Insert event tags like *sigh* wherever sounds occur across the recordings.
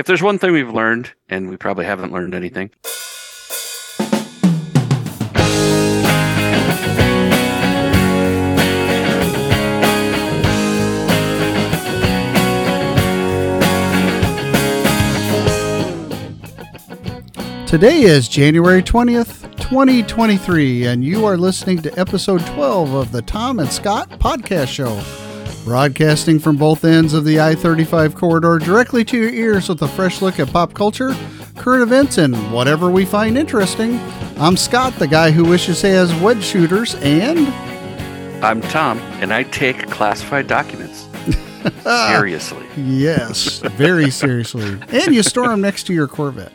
if there's one thing we've learned, and we probably haven't learned anything, Today is January 20th, 2023, and you are listening to episode 12 of the Tom and Scott Podcast Show. Broadcasting from both ends of the I 35 corridor directly to your ears with a fresh look at pop culture, current events, and whatever we find interesting. I'm Scott, the guy who wishes he has wedge shooters, and. I'm Tom, and I take classified documents *laughs* seriously. Yes, very seriously. And you store them next to your Corvette.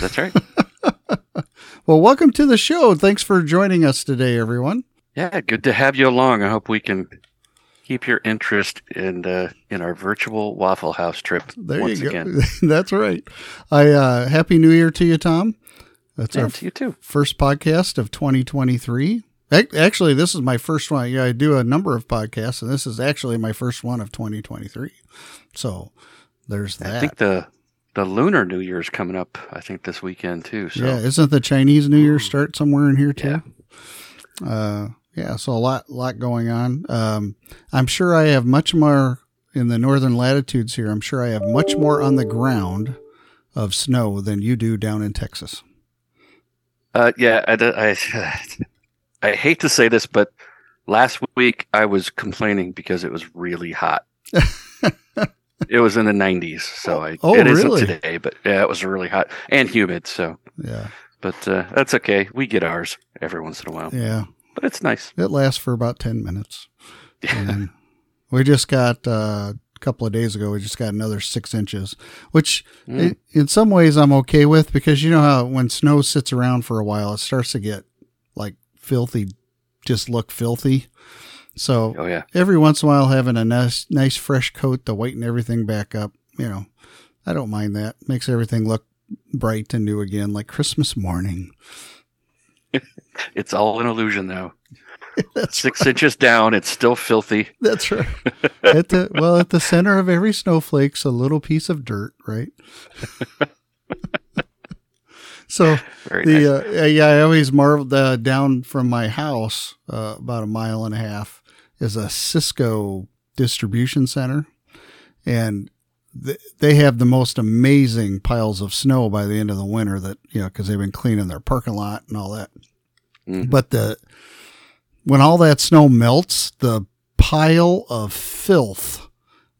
That's right. *laughs* Well, welcome to the show. Thanks for joining us today, everyone. Yeah, good to have you along. I hope we can keep your interest in uh, in our virtual Waffle House trip There once you go. again. *laughs* That's right. I uh, happy New Year to you, Tom. That's our to you too. first podcast of 2023. Actually, this is my first one. Yeah, I do a number of podcasts, and this is actually my first one of 2023. So there's that. I think the the Lunar New Year is coming up. I think this weekend too. So Yeah, isn't the Chinese New Year start somewhere in here too? Yeah. Uh, yeah, so a lot, lot going on. Um, I'm sure I have much more in the northern latitudes here. I'm sure I have much more on the ground of snow than you do down in Texas. Uh, yeah, I, I, *laughs* I hate to say this, but last week I was complaining because it was really hot. *laughs* it was in the 90s, so I Oh, it isn't really? today, but yeah, it was really hot and humid. So, Yeah, but uh, that's okay. We get ours every once in a while, yeah. But it's nice. It lasts for about 10 minutes. And we just got uh, a couple of days ago, we just got another six inches, which Mm. in some ways I'm okay with because you know how when snow sits around for a while, it starts to get like filthy, just look filthy. So Oh yeah, every once in a while, having a nice, nice fresh coat to whiten everything back up, you know, I don't mind that. Makes everything look bright and new again, like Christmas morning. *laughs* it's all an illusion though. *laughs* That's Six inches down, it's still filthy. That's right. *laughs* at the well, at the center of every snowflake's a little piece of dirt, right? so Very nice. uh, yeah, I always marveled uh, down from my house uh, about a mile and a half is a Cisco distribution center, and they have the most amazing piles of snow by the end of the winter. That you know because they've been cleaning their parking lot and all that. Mhm. But the when all that snow melts, the pile of filth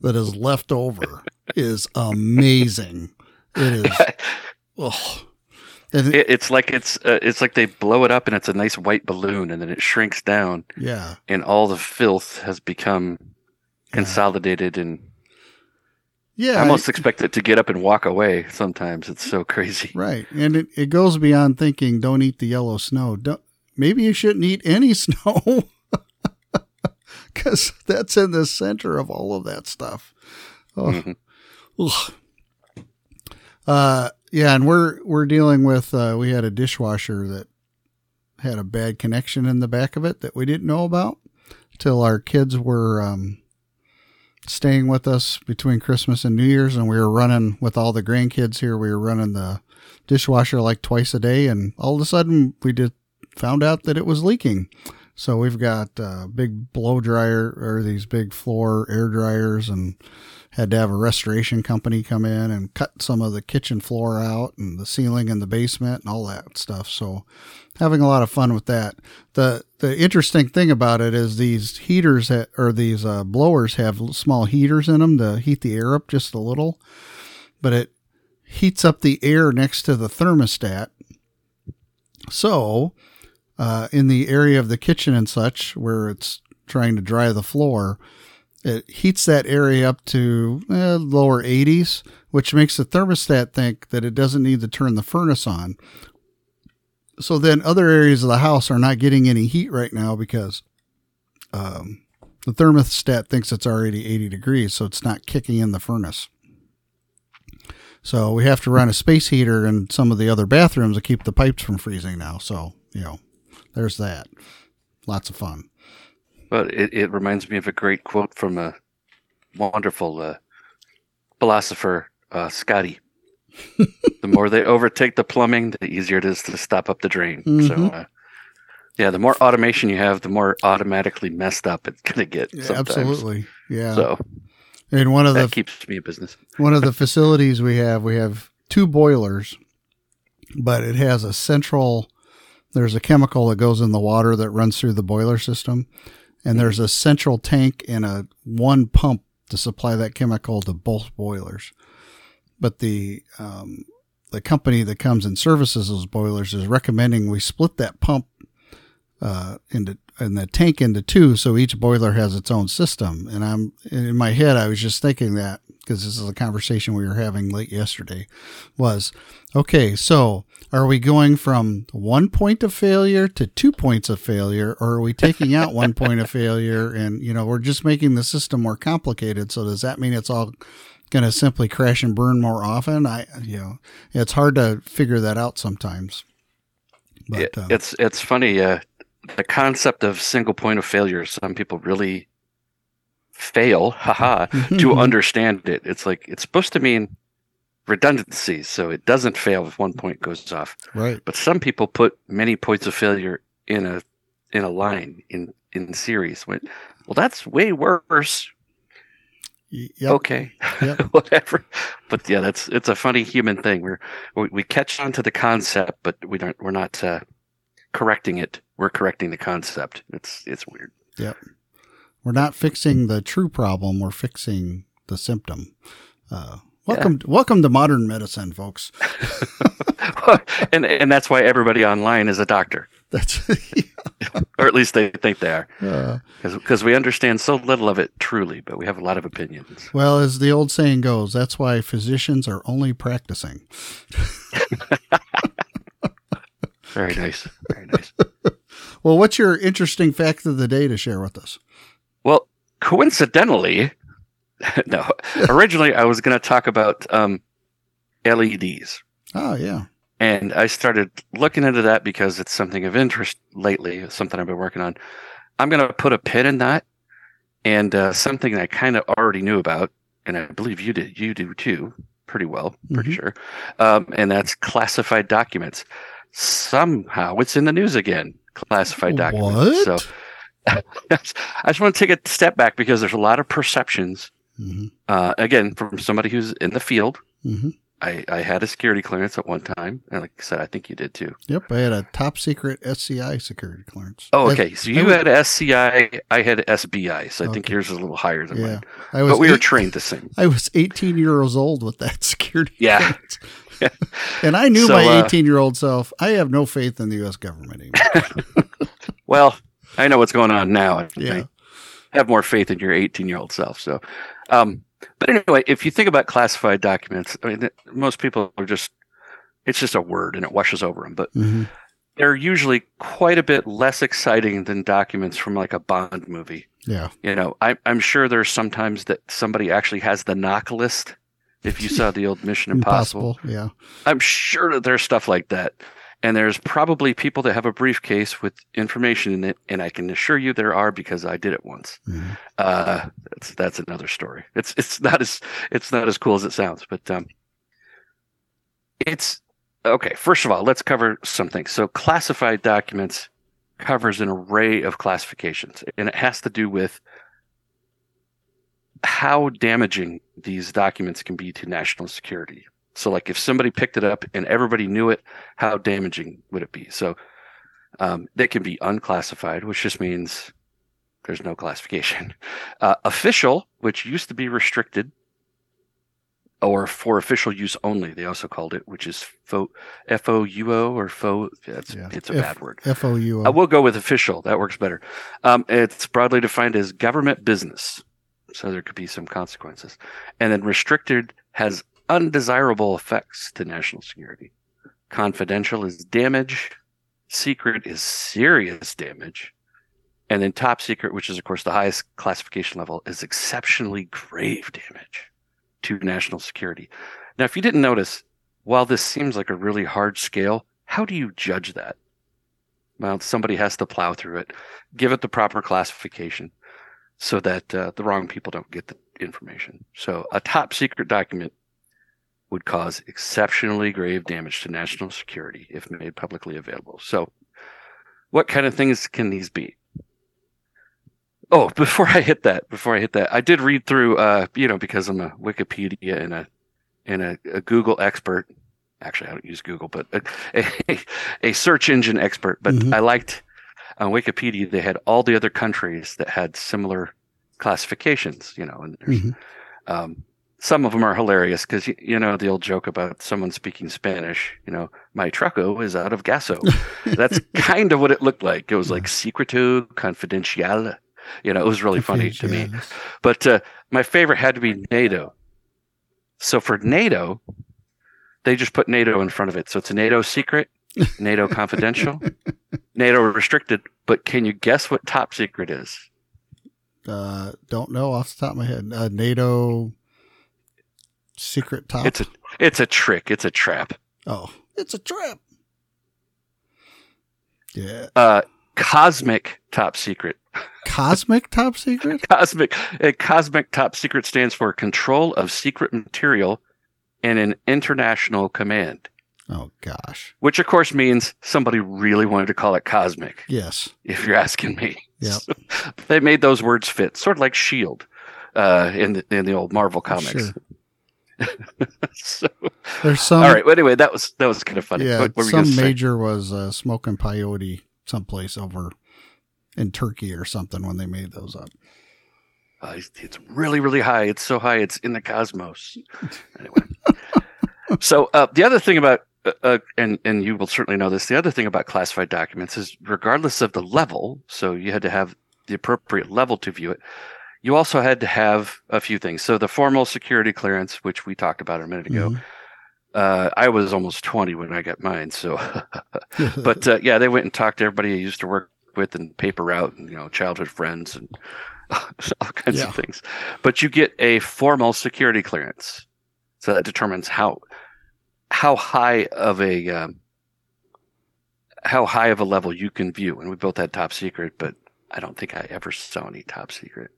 that is left over *laughs* is amazing. It is. *laughs* Oh. It- It, it's like it's uh, it's like they blow it up and it's a nice white balloon and then it shrinks down yeah. and all the filth has become consolidated and Yeah. I almost expect it to get up and walk away sometimes. It's so crazy. Right. And it, it goes beyond thinking don't eat the yellow snow. Don't, maybe you shouldn't eat any *laughs* snow because that's in the center of all of that stuff. Oh, Mhm. ugh. Uh, yeah, and we're we're dealing with uh, we had a dishwasher that had a bad connection in the back of it that we didn't know about till our kids were um, staying with us between Christmas and New Year's, and we were running with all the grandkids here. We were running the dishwasher like twice a day, and all of a sudden we did found out that it was leaking. So we've got a big blow dryer or these big floor air dryers, and had to have a restoration company come in and cut some of the kitchen floor out and the ceiling in the basement and all that stuff. So having a lot of fun with that. The the interesting thing about it is these heaters ha- or these uh, blowers have small heaters in them to heat the air up just a little, but it heats up the air next to the thermostat. So, uh, in the area of the kitchen and such where it's trying to dry the floor, it heats that area up to eh, lower 80s, which makes the thermostat think that it doesn't need to turn the furnace on. So then other areas of the house are not getting any heat right now because um, the thermostat thinks it's already 80 degrees, so it's not kicking in the furnace. So we have to run a space heater in some of the other bathrooms to keep the pipes from freezing now. So, you know, there's that. Lots of fun. But it, it reminds me of a great quote from a wonderful uh, philosopher, uh, Scotty. *laughs* the more they overtake the plumbing, the easier it is to stop up the drain. So, Mhm. uh, yeah, the more automation you have, the more automatically messed up it's going to get. Yeah, absolutely. Yeah. So and one of that the keeps me in business. *laughs* one of the facilities we have, we have two boilers, but it has a central. There's a chemical that goes in the water that runs through the boiler system, and there's a central tank and a one pump to supply that chemical to both boilers. But the um, the company that comes and services those boilers is recommending we split that pump uh, into and the tank into two, so each boiler has its own system. And I'm in my head, I was just thinking that because this is a conversation we were having late yesterday. Was okay. So are we going from one point of failure to two points of failure, or are we taking out one point of failure *laughs* and you know we're just making the system more complicated? So does that mean it's all going to simply crash and burn more often? I you know it's hard to figure that out sometimes. But It- uh, it's it's funny. Uh, the concept of single point of failure. Some people really fail, haha, to *laughs* understand it. It's like it's supposed to mean redundancy, so it doesn't fail if one point goes off. right. But some people put many points of failure in a in a line in in series. When, well, that's way worse. Yep. Okay, *laughs* Yep. *laughs* whatever. But yeah, that's it's a funny human thing. We're we, we catch on to the concept, but we don't. We're not uh, correcting it. We're correcting the concept. It's it's weird. We're not fixing the true problem. We're fixing the symptom. Uh, welcome, welcome to modern medicine, folks. *laughs* *laughs* and and that's why everybody online is a doctor, That's *laughs* or at least they think they are, uh, because we understand so little of it truly, but we have a lot of opinions. well, as the old saying goes, that's why physicians are only practicing. Very nice. Very nice. Well, what's your interesting fact of the day to share with us? Well, coincidentally, *laughs* no. *laughs* Originally, I was going to talk about um, LEDs, Oh, yeah. and I started looking into that because it's something of interest lately. Something I've been working on. I'm going to put a pin in that, and uh, something I kind of already knew about, and I believe you did. You do too, pretty well, pretty Mhm. sure. Um, and that's classified documents. Somehow, it's in the news again. Classified documents. What? So. *laughs* I just want to take a step back because there's a lot of perceptions hmm uh, again, from somebody who's in the field, hmm I, I had a security clearance at one time. And like I said, I think you did too. Yep. I had a top secret SCI security clearance. Oh, okay. So you was- had SCI, I had SBI. So I think yours is a little higher than Yeah. mine. I was But we were trained the same. I was 18 years old with that *laughs* security. *laughs* Yeah. and I knew So, my uh, 18 year old self. I have no faith in the U.S. government anymore. Well, I know what's going on now. I Yeah. have more faith in your 18 year old self. So, um, but anyway, if you think about classified documents, I mean, most people are just, it's just a word and it washes over them. But hmm they're usually quite a bit less exciting than documents from like a Bond movie. Yeah. You know, I, I'm sure there's sometimes that somebody actually has the NOC list. If you saw the old Mission *laughs* Impossible, Impossible. Yeah. I'm sure that there's stuff like that. And there's probably people that have a briefcase with information in it, and I can assure you there are because I did it once. Mhm. Uh, that's that's another story. It's it's not as it's not as cool as it sounds, but um, it's okay. First of all, let's cover something. So, classified documents covers an array of classifications, and it has to do with how damaging these documents can be to national security. So, like if somebody picked it up and everybody knew it, how damaging would it be? So, um, they can be unclassified, which just means there's no classification. *laughs* Uh, official, which used to be restricted, or for official use only, they also called it, which is fo- F O U O or fo. It's, Yeah. it's a F- bad word. F O U I O. will go with official. That works better. Um, it's broadly defined as government business. So there could be some consequences. And then restricted has undesirable effects to national security. Confidential is damage. Secret is serious damage. And then top secret, which is, of course, the highest classification level, is exceptionally grave damage to national security. Now, if you didn't notice, while this seems like a really hard scale, how do you judge that? Well, somebody has to plow through it, give it the proper classification so that uh, the wrong people don't get the information. So, a top secret document would cause exceptionally grave damage to national security if made publicly available. So, what kind of things can these be? Oh, *laughs* before I hit that, before I hit that, I did read through, uh, you know, because I'm a Wikipedia and a and a, a Google expert. Actually, I don't use Google, but a, *laughs* a, a search engine expert. But Mhm. I liked on Wikipedia they had all the other countries that had similar classifications. You know, and there's Mhm. um, some of them are hilarious because you, you know the old joke about someone speaking Spanish. You know, my truco is out of gaso. That's *laughs* kind of what it looked like. It was like secreto confidencial. You know, it was really funny to me. But uh, my favorite had to be NATO. So for NATO, they just put NATO in front of it. So it's a NATO secret, NATO confidential, *laughs* NATO restricted. But can you guess what top secret is? Uh, don't know off the top of my head. Uh, NATO secret top. It's a it's a trick. It's a trap. oh, it's a trap. Yeah, Uh, cosmic top secret. cosmic top secret. *laughs* Cosmic uh, cosmic top secret stands for control of secret material and an international command, Oh gosh, which of course means somebody really wanted to call it cosmic. yes. If you're asking me. So, *laughs* they made those words fit, sort of like Shield uh, in the, in the old Marvel comics. Sure. *laughs* so, There's some. all right. Well, anyway, that was that was kind of funny. Yeah, What gonna some say? major was uh, smoking peyote someplace over in Turkey or something when they made those up. Uh, it's, it's really, really high. It's so high, it's in the cosmos. *laughs* Anyway, so uh, the other thing about, uh, uh, and and you will certainly know this. The other thing about classified documents is, regardless of the level, so you had to have the appropriate level to view it. You also had to have a few things. So the formal security clearance, which we talked about a minute ago. Mhm. Uh, I was almost twenty when I got mine. So, *laughs* but uh, yeah, they went and talked to everybody I used to work with and paper route, and you know, childhood friends and *laughs* all kinds Yeah. of things. But you get a formal security clearance, so that determines how how high of a um, how high of a level you can view. And we both had top secret, but I don't think I ever saw any top secret.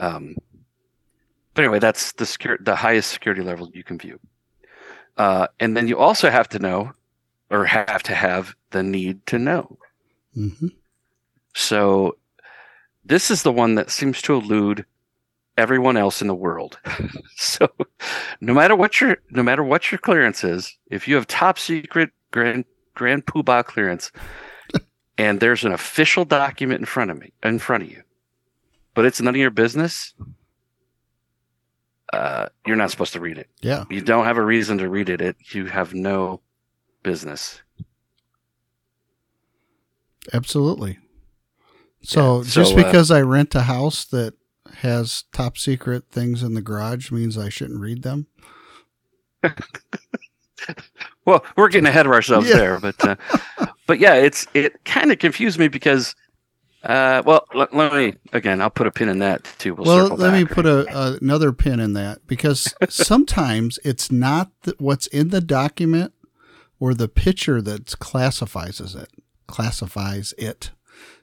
Um, but anyway, that's the secure, the highest security level you can view. Uh, and then you also have to know, or have to have the need to know. hmm So this is the one that seems to elude everyone else in the world. *laughs* so no matter what your no matter what your clearance is, if you have top secret grand grand poobah clearance *laughs* and there's an official document in front of me in front of you, but it's none of your business, uh, you're not supposed to read it. Yeah. You don't have a reason to read it. It you have no business. Absolutely. So Yeah, so, just uh, because I rent a house that has top secret things in the garage means I shouldn't read them. *laughs* Well, we're getting ahead of ourselves Yeah. there, but uh, but yeah, it's it kind of confused me because, uh, well, let, let me again. I'll put a pin in that too. We'll, well, let me put a, a another pin in that because *laughs* sometimes it's not the, what's in the document or the picture that classifies it. Classifies it.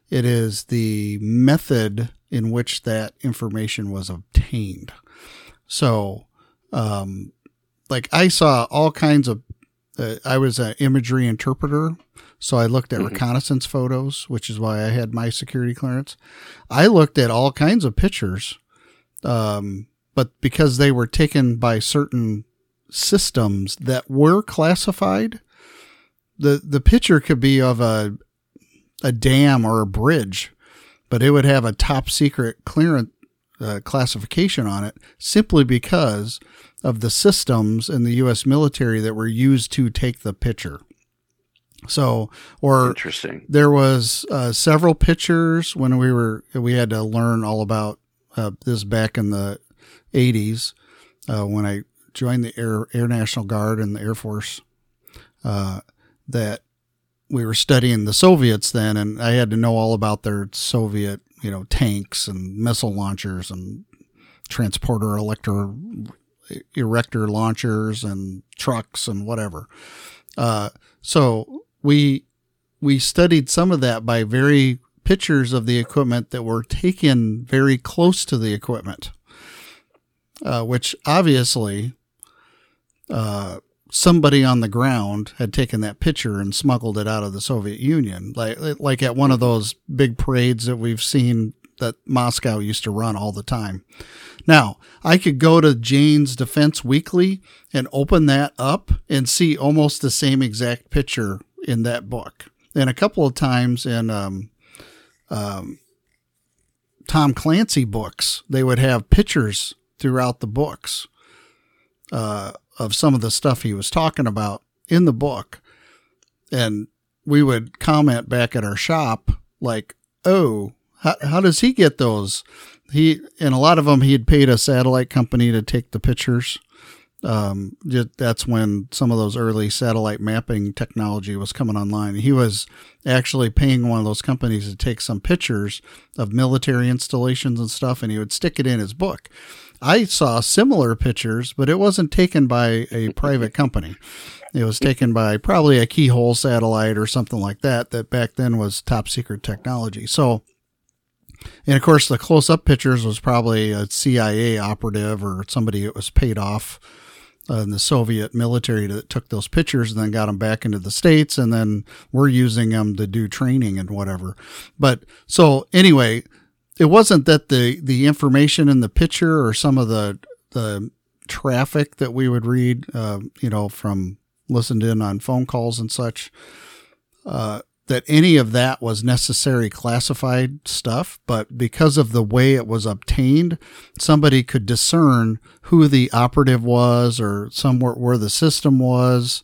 It is the method in which that information was obtained. So, um, like I saw all kinds of. Uh, I was an imagery interpreter, so I looked at Mhm. reconnaissance photos, which is why I had my security clearance. I looked at all kinds of pictures, um, but because they were taken by certain systems that were classified, the the picture could be of a a dam or a bridge, but it would have a top secret clearance uh, classification on it simply because of the systems in the U.S. military that were used to take the picture. So, or Interesting. there was uh, several pictures when we were we had to learn all about uh, this back in the 80s uh, when I joined the Air Air National Guard and the Air Force uh, that we were studying the Soviets then and I had to know all about their Soviet you know tanks and missile launchers and transporter elector erector launchers and trucks and whatever uh, so we we studied some of that by very pictures of the equipment that were taken very close to the equipment, uh, which obviously uh, somebody on the ground had taken that picture and smuggled it out of the Soviet Union, like like at one of those big parades that we've seen that Moscow used to run all the time. Now, I could go to Jane's Defense Weekly and open that up and see almost the same exact picture in that book. And a couple of times in um, um, Tom Clancy books, they would have pictures throughout the books uh, of some of the stuff he was talking about in the book. And we would comment back at our shop, like, oh, how, how does he get those? He, and a lot of them, he had paid a satellite company to take the pictures. Um, that's when some of those early satellite mapping technology was coming online. He was actually paying one of those companies to take some pictures of military installations and stuff, and he would stick it in his book. I saw similar pictures, but it wasn't taken by a private *laughs* company. It was taken by probably a keyhole satellite or something like that, that back then was top secret technology. So, and of course, the close up pictures was probably a CIA operative or somebody that was paid off uh, the Soviet military that took those pictures and then got them back into the States. And then we're using them to do training and whatever. But so anyway, it wasn't that the the information in the picture or some of the the traffic that we would read, uh, you know, from listened in on phone calls and such, uh, that any of that was necessary classified stuff. But because of the way it was obtained, somebody could discern who the operative was or somewhere where the system was,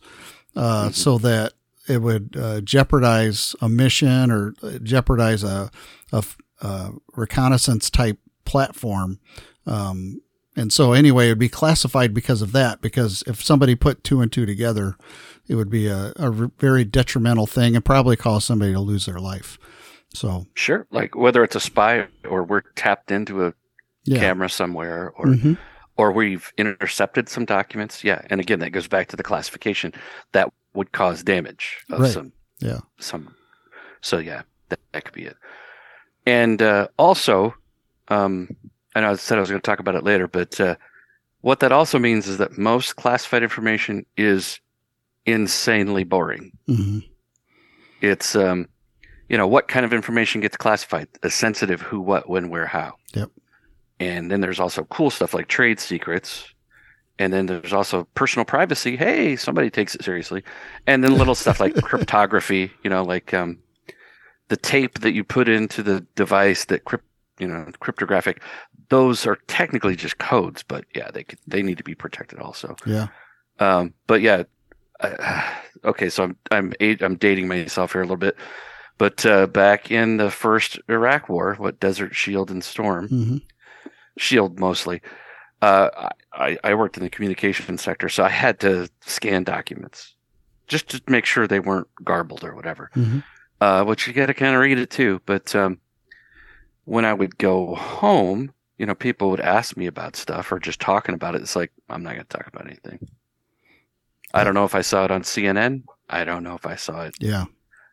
uh, mm-hmm. so that it would uh, jeopardize a mission or jeopardize a, a uh, reconnaissance type platform. Um, and so anyway, it would be classified because of that. Because if somebody put two and two together, it would be a, a very detrimental thing and probably cause somebody to lose their life. So sure, like whether it's a spy or we're tapped into a yeah. camera somewhere, or mm-hmm. or we've intercepted some documents. Yeah, and again, that goes back to the classification that would cause damage of right. some. Yeah. Some. So yeah, that, that could be it. And uh, also, um, I know I said I was going to talk about it later, but uh, what that also means is that most classified information is insanely boring. Mm-hmm. It's, um, you know, what kind of information gets classified? A sensitive who, what, when, where, how. Yep. And then there's also cool stuff like trade secrets. And then there's also personal privacy. Hey, somebody takes it seriously. And then little stuff like *laughs* cryptography, you know, like um, the tape that you put into the device that crypt, you know, cryptographic, those are technically just codes, but yeah, they could, they need to be protected also. Yeah. Um, but yeah, uh, *sighs* okay, so I'm I'm I'm dating myself here a little bit, but uh, back in the first Iraq War, what Desert Shield and Storm, mm-hmm. Shield mostly, uh, I I worked in the communication sector, so I had to scan documents just to make sure they weren't garbled or whatever. Mm-hmm uh, which you got to kind of read it too. But um, when I would go home, you know, people would ask me about stuff or just talking about it. It's like, I'm not going to talk about anything. I don't know if I saw it on CNN. I don't know if I saw it yeah.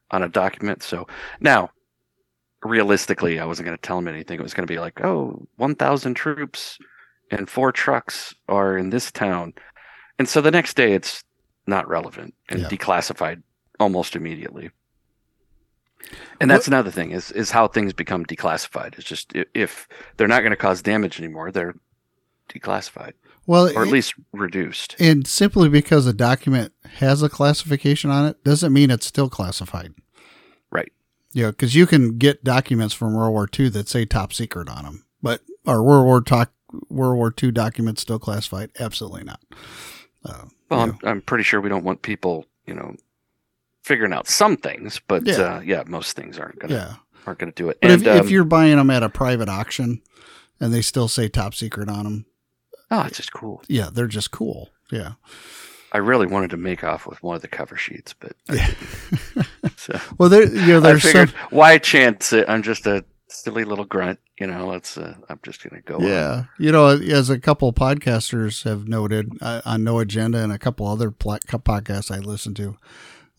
on a document. So now, realistically, I wasn't going to tell him anything. It was going to be like, oh, 1,000 troops and four trucks are in this town. And so the next day, it's not relevant and yeah. declassified almost immediately. And that's what? another thing is is how things become declassified. It's just if they're not going to cause damage anymore, they're declassified. Well, or at it, least reduced. And simply because a document has a classification on it doesn't mean it's still classified. Right. Yeah, because you can get documents from World War II that say top secret on them, but are World War talk World War II documents still classified? Absolutely not. Uh, well, I'm, I'm pretty sure we don't want people, you know, figuring out some things, but yeah, uh, yeah most things aren't gonna yeah. aren't gonna do it. But and, if, um, if you're buying them at a private auction and they still say top secret on them, oh, it's just cool. Yeah, they're just cool. Yeah. I really wanted to make off with one of the cover sheets, but yeah. so, *laughs* well, there, you know, there's figured, some... why chance it? I'm just a silly little grunt. You know, let's. Uh, I'm just gonna go. Yeah, on. you know, as a couple podcasters have noted uh, on No Agenda and a couple other pl- podcasts I listen to,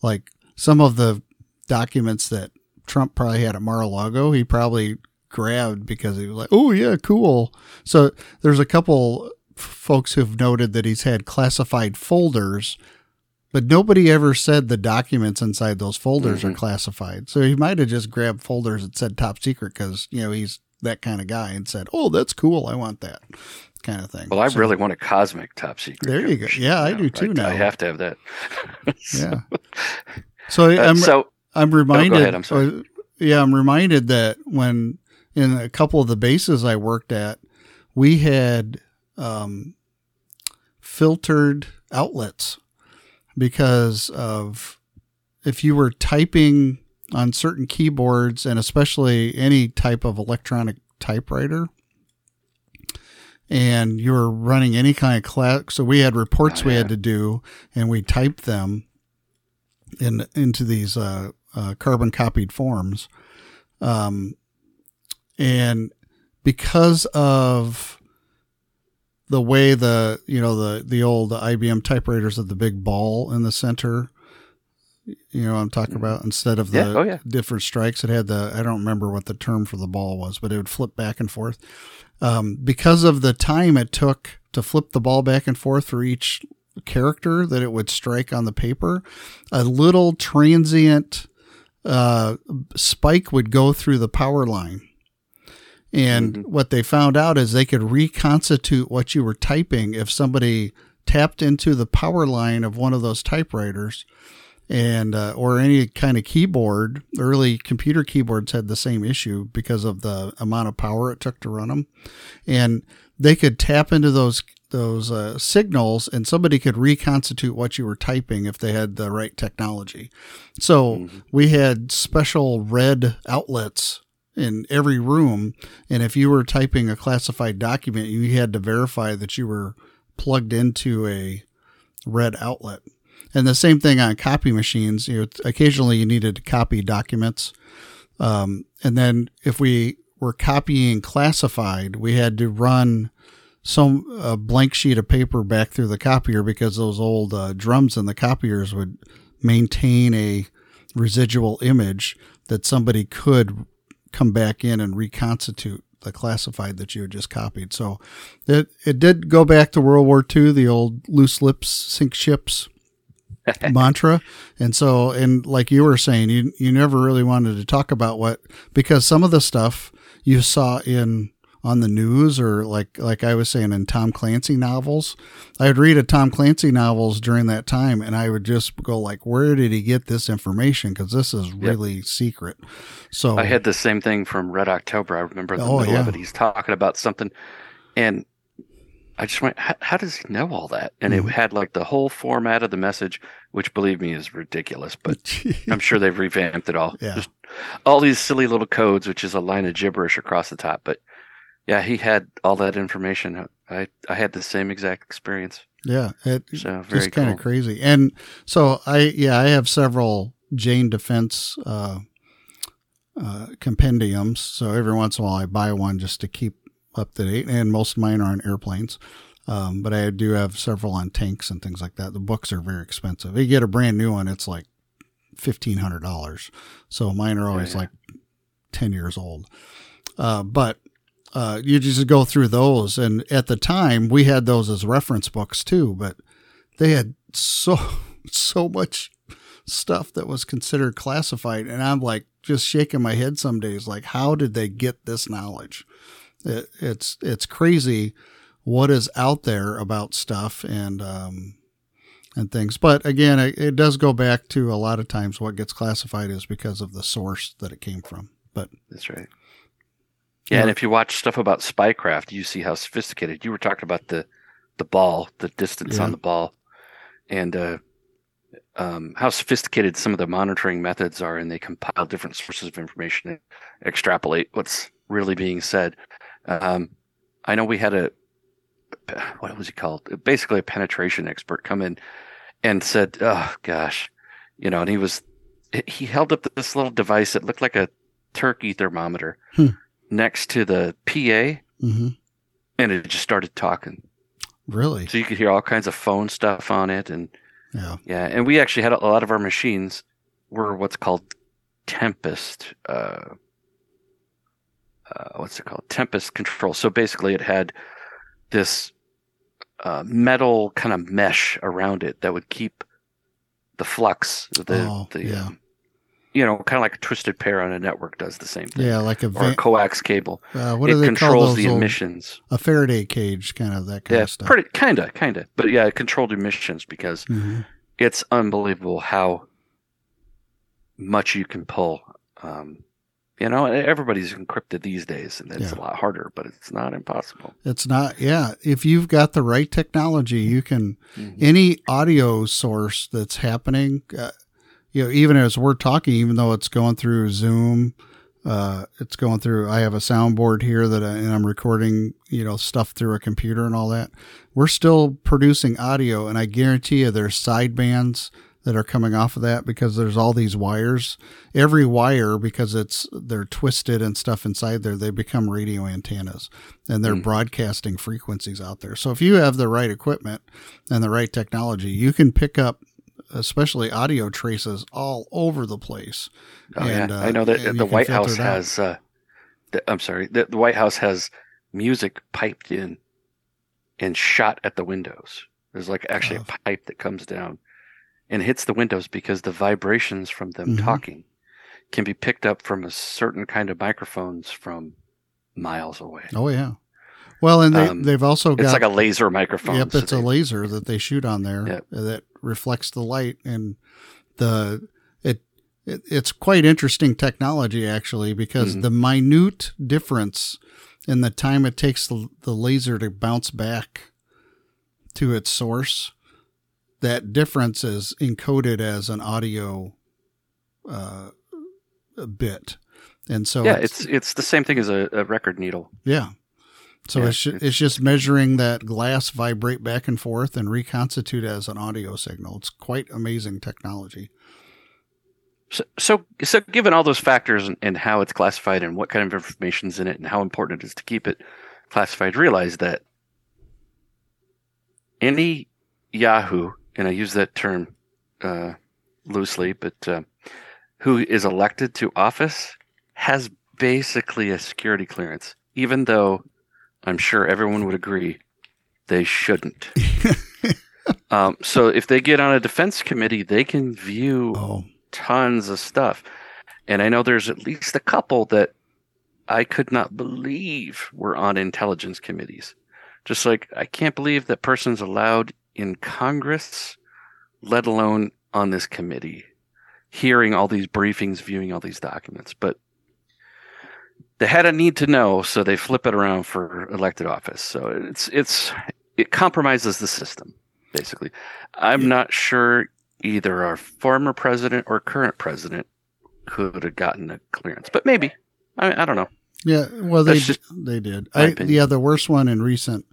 like some of the documents that Trump probably had at Mar-a-Lago, he probably grabbed because he was like, "Oh yeah, cool." So there's a couple folks who've noted that he's had classified folders, but nobody ever said the documents inside those folders Mhm. are classified. So he might have just grabbed folders that said top secret because you know he's that kind of guy and said, "Oh, that's cool. I want that." Kind of thing. Well, I So- really want a cosmic top secret. There you go. Yeah, I You do too I, now. I have to have that. *laughs* Yeah. So Uh, I'm so I'm reminded. ahead, I'm sorry. uh, yeah, I'm reminded that when in a couple of the bases I worked at, we had um, filtered outlets because of if you were typing on certain keyboards and especially any type of electronic typewriter and you were running any kind of class so we had reports Oh, we had to do and we typed them in into these uh, uh, carbon copied forms. Um, and because of the way the you know the the old IBM typewriters of the big ball in the center you know I'm talking about instead of the. Yeah, oh, yeah. different strikes it had the I don't remember what the term for the ball was but it would flip back and forth um, because of the time it took to flip the ball back and forth for each character that it would strike on the paper a little transient uh, spike would go through the power line and Mhm. what they found out is they could reconstitute what you were typing if somebody tapped into the power line of one of those typewriters and uh, or any kind of keyboard. Early computer keyboards had the same issue because of the amount of power it took to run them, and they could tap into those those uh, signals, and somebody could reconstitute what you were typing if they had the right technology. So Mhm. we had special red outlets in every room, and if you were typing a classified document, you had to verify that you were plugged into a red outlet. And the same thing on copy machines. You know, occasionally you needed to copy documents, um, and then if we were copying classified, we had to run some a blank sheet of paper back through the copier because those old uh, drums in the copiers would maintain a residual image that somebody could come back in and reconstitute the classified that you had just copied. So it it did go back to World War II, the old loose lips sink ships *laughs* mantra. And so and like you were saying, you you never really wanted to talk about what because some of the stuff you saw in on the news or like like I was saying in Tom Clancy novels. I would read a Tom Clancy novels during that time and I would just go like where did he get this information cuz this is really secret. So I had the same thing from Red October. I remember the Oh, middle of it. He's talking about something, and I just went, "How, does he know all that?" And Mhm. it had like the whole format of the message, which believe me is ridiculous. But I'm sure *laughs* they've revamped it all. Yeah. Just all these silly little codes, which is a line of gibberish across the top. But yeah, he had all that information. I I had the same exact experience. yeah, it So just kind of cool. crazy. And so I, yeah, I have several Jane Defense uh, uh, compendiums. So every once in a while, I buy one just to keep up to date. And most of mine are on airplanes, um, but I do have several on tanks and things like that. The books are very expensive. You get a brand new one, it's like fifteen hundred dollars. So mine are always Yeah. like ten years old. Uh, but uh, you just go through those, and at the time we had those as reference books too. But they had so *laughs* so much stuff that was considered classified, and I'm like just shaking my head some days, like how did they get this knowledge? It, it's it's crazy what is out there about stuff and um, and things. But again, it, it does go back to a lot of times what gets classified is because of the source that it came from. But That's right. Yeah, and if you watch stuff about spycraft, you see how sophisticated. You were talking about the the ball, the distance Yeah. on the ball, and uh, um, how sophisticated some of the monitoring methods are, and they compile different sources of information and extrapolate what's really being said. Um, I know we had a what was he called? Basically, a penetration expert come in and said, "Oh gosh," you know, and he was he held up this little device that looked like a turkey thermometer Hmm. Next to the PA, hmm and it just started talking. really, So you could hear all kinds of phone stuff on it, and yeah, yeah, and we actually had a, a lot of our machines were what's called Tempest. Uh, uh, what's it called? Tempest control. So basically, it had this uh, metal kind of mesh around it that would keep the flux, the, Oh, the yeah. um, you know, kind of like a twisted pair on a network does the same thing. Yeah, like a Or a coax cable. uh, what do it they call controls those the old- emissions. a Faraday cage, kind of that kind Yeah, of stuff. Yeah, pretty kinda, kinda. But yeah, it controlled emissions because Mhm. it's unbelievable how much you can pull. Um, you know, everybody's encrypted these days, and it's Yeah. a lot harder, but it's not impossible. It's not. Yeah, if you've got the right technology, you can Mhm. any audio source that's happening. Uh, you know, even as we're talking, even though it's going through Zoom, uh, it's going through. I have a soundboard here that I, and I'm recording. You know, stuff through a computer and all that. We're still producing audio, and I guarantee you, there's sidebands that are coming off of that because there's all these wires. Every wire, because it's they're twisted and stuff inside there, they become radio antennas, and they're Mm. broadcasting frequencies out there. So if you have the right equipment and the right technology, you can pick up, especially audio traces, all over the place. Oh And, yeah, uh, I know that the White House has. Uh, the, I'm sorry, the, the White House has music piped in and shot at the windows. There's like actually Oh. a pipe that comes down and hits the windows because the vibrations from them Mhm. talking can be picked up from a certain kind of microphones from miles away. Oh yeah. Well, and they Um, they've also got It's like a laser microphone. Yep, so it's a they- laser that they shoot on there Yep. that reflects the light, and the it, it it's quite interesting technology actually because Mhm. the minute difference in the time it takes the, the laser to bounce back to its source, that difference is encoded as an audio uh, bit, and so yeah, it's it's the same thing as a, a record needle. yeah. So Yeah, it's, it's- just measuring that glass vibrate back and forth and reconstitute as an audio signal. It's quite amazing technology. So, so, so given all those factors and, and how it's classified and what kind of information's in it and how important it is to keep it classified, realize that any Yahoo, and I use that term uh, loosely, but uh, who is elected to office has basically a security clearance, even though I'm sure everyone would agree they shouldn't. *laughs* um, so if they get on a defense committee, they can view Oh, tons of stuff. And I know there's at least a couple that I could not believe were on intelligence committees. Just like I can't believe that person's allowed in Congress, let alone on this committee, hearing all these briefings, viewing all these documents. But they had a need to know, so they flip it around for elected office. So it's it's it compromises the system, basically. I'm Yeah. not sure either our former president or current president could have gotten a clearance, but maybe. I, I don't know. yeah. Well, they That's just they did. I, yeah, the worst one in recent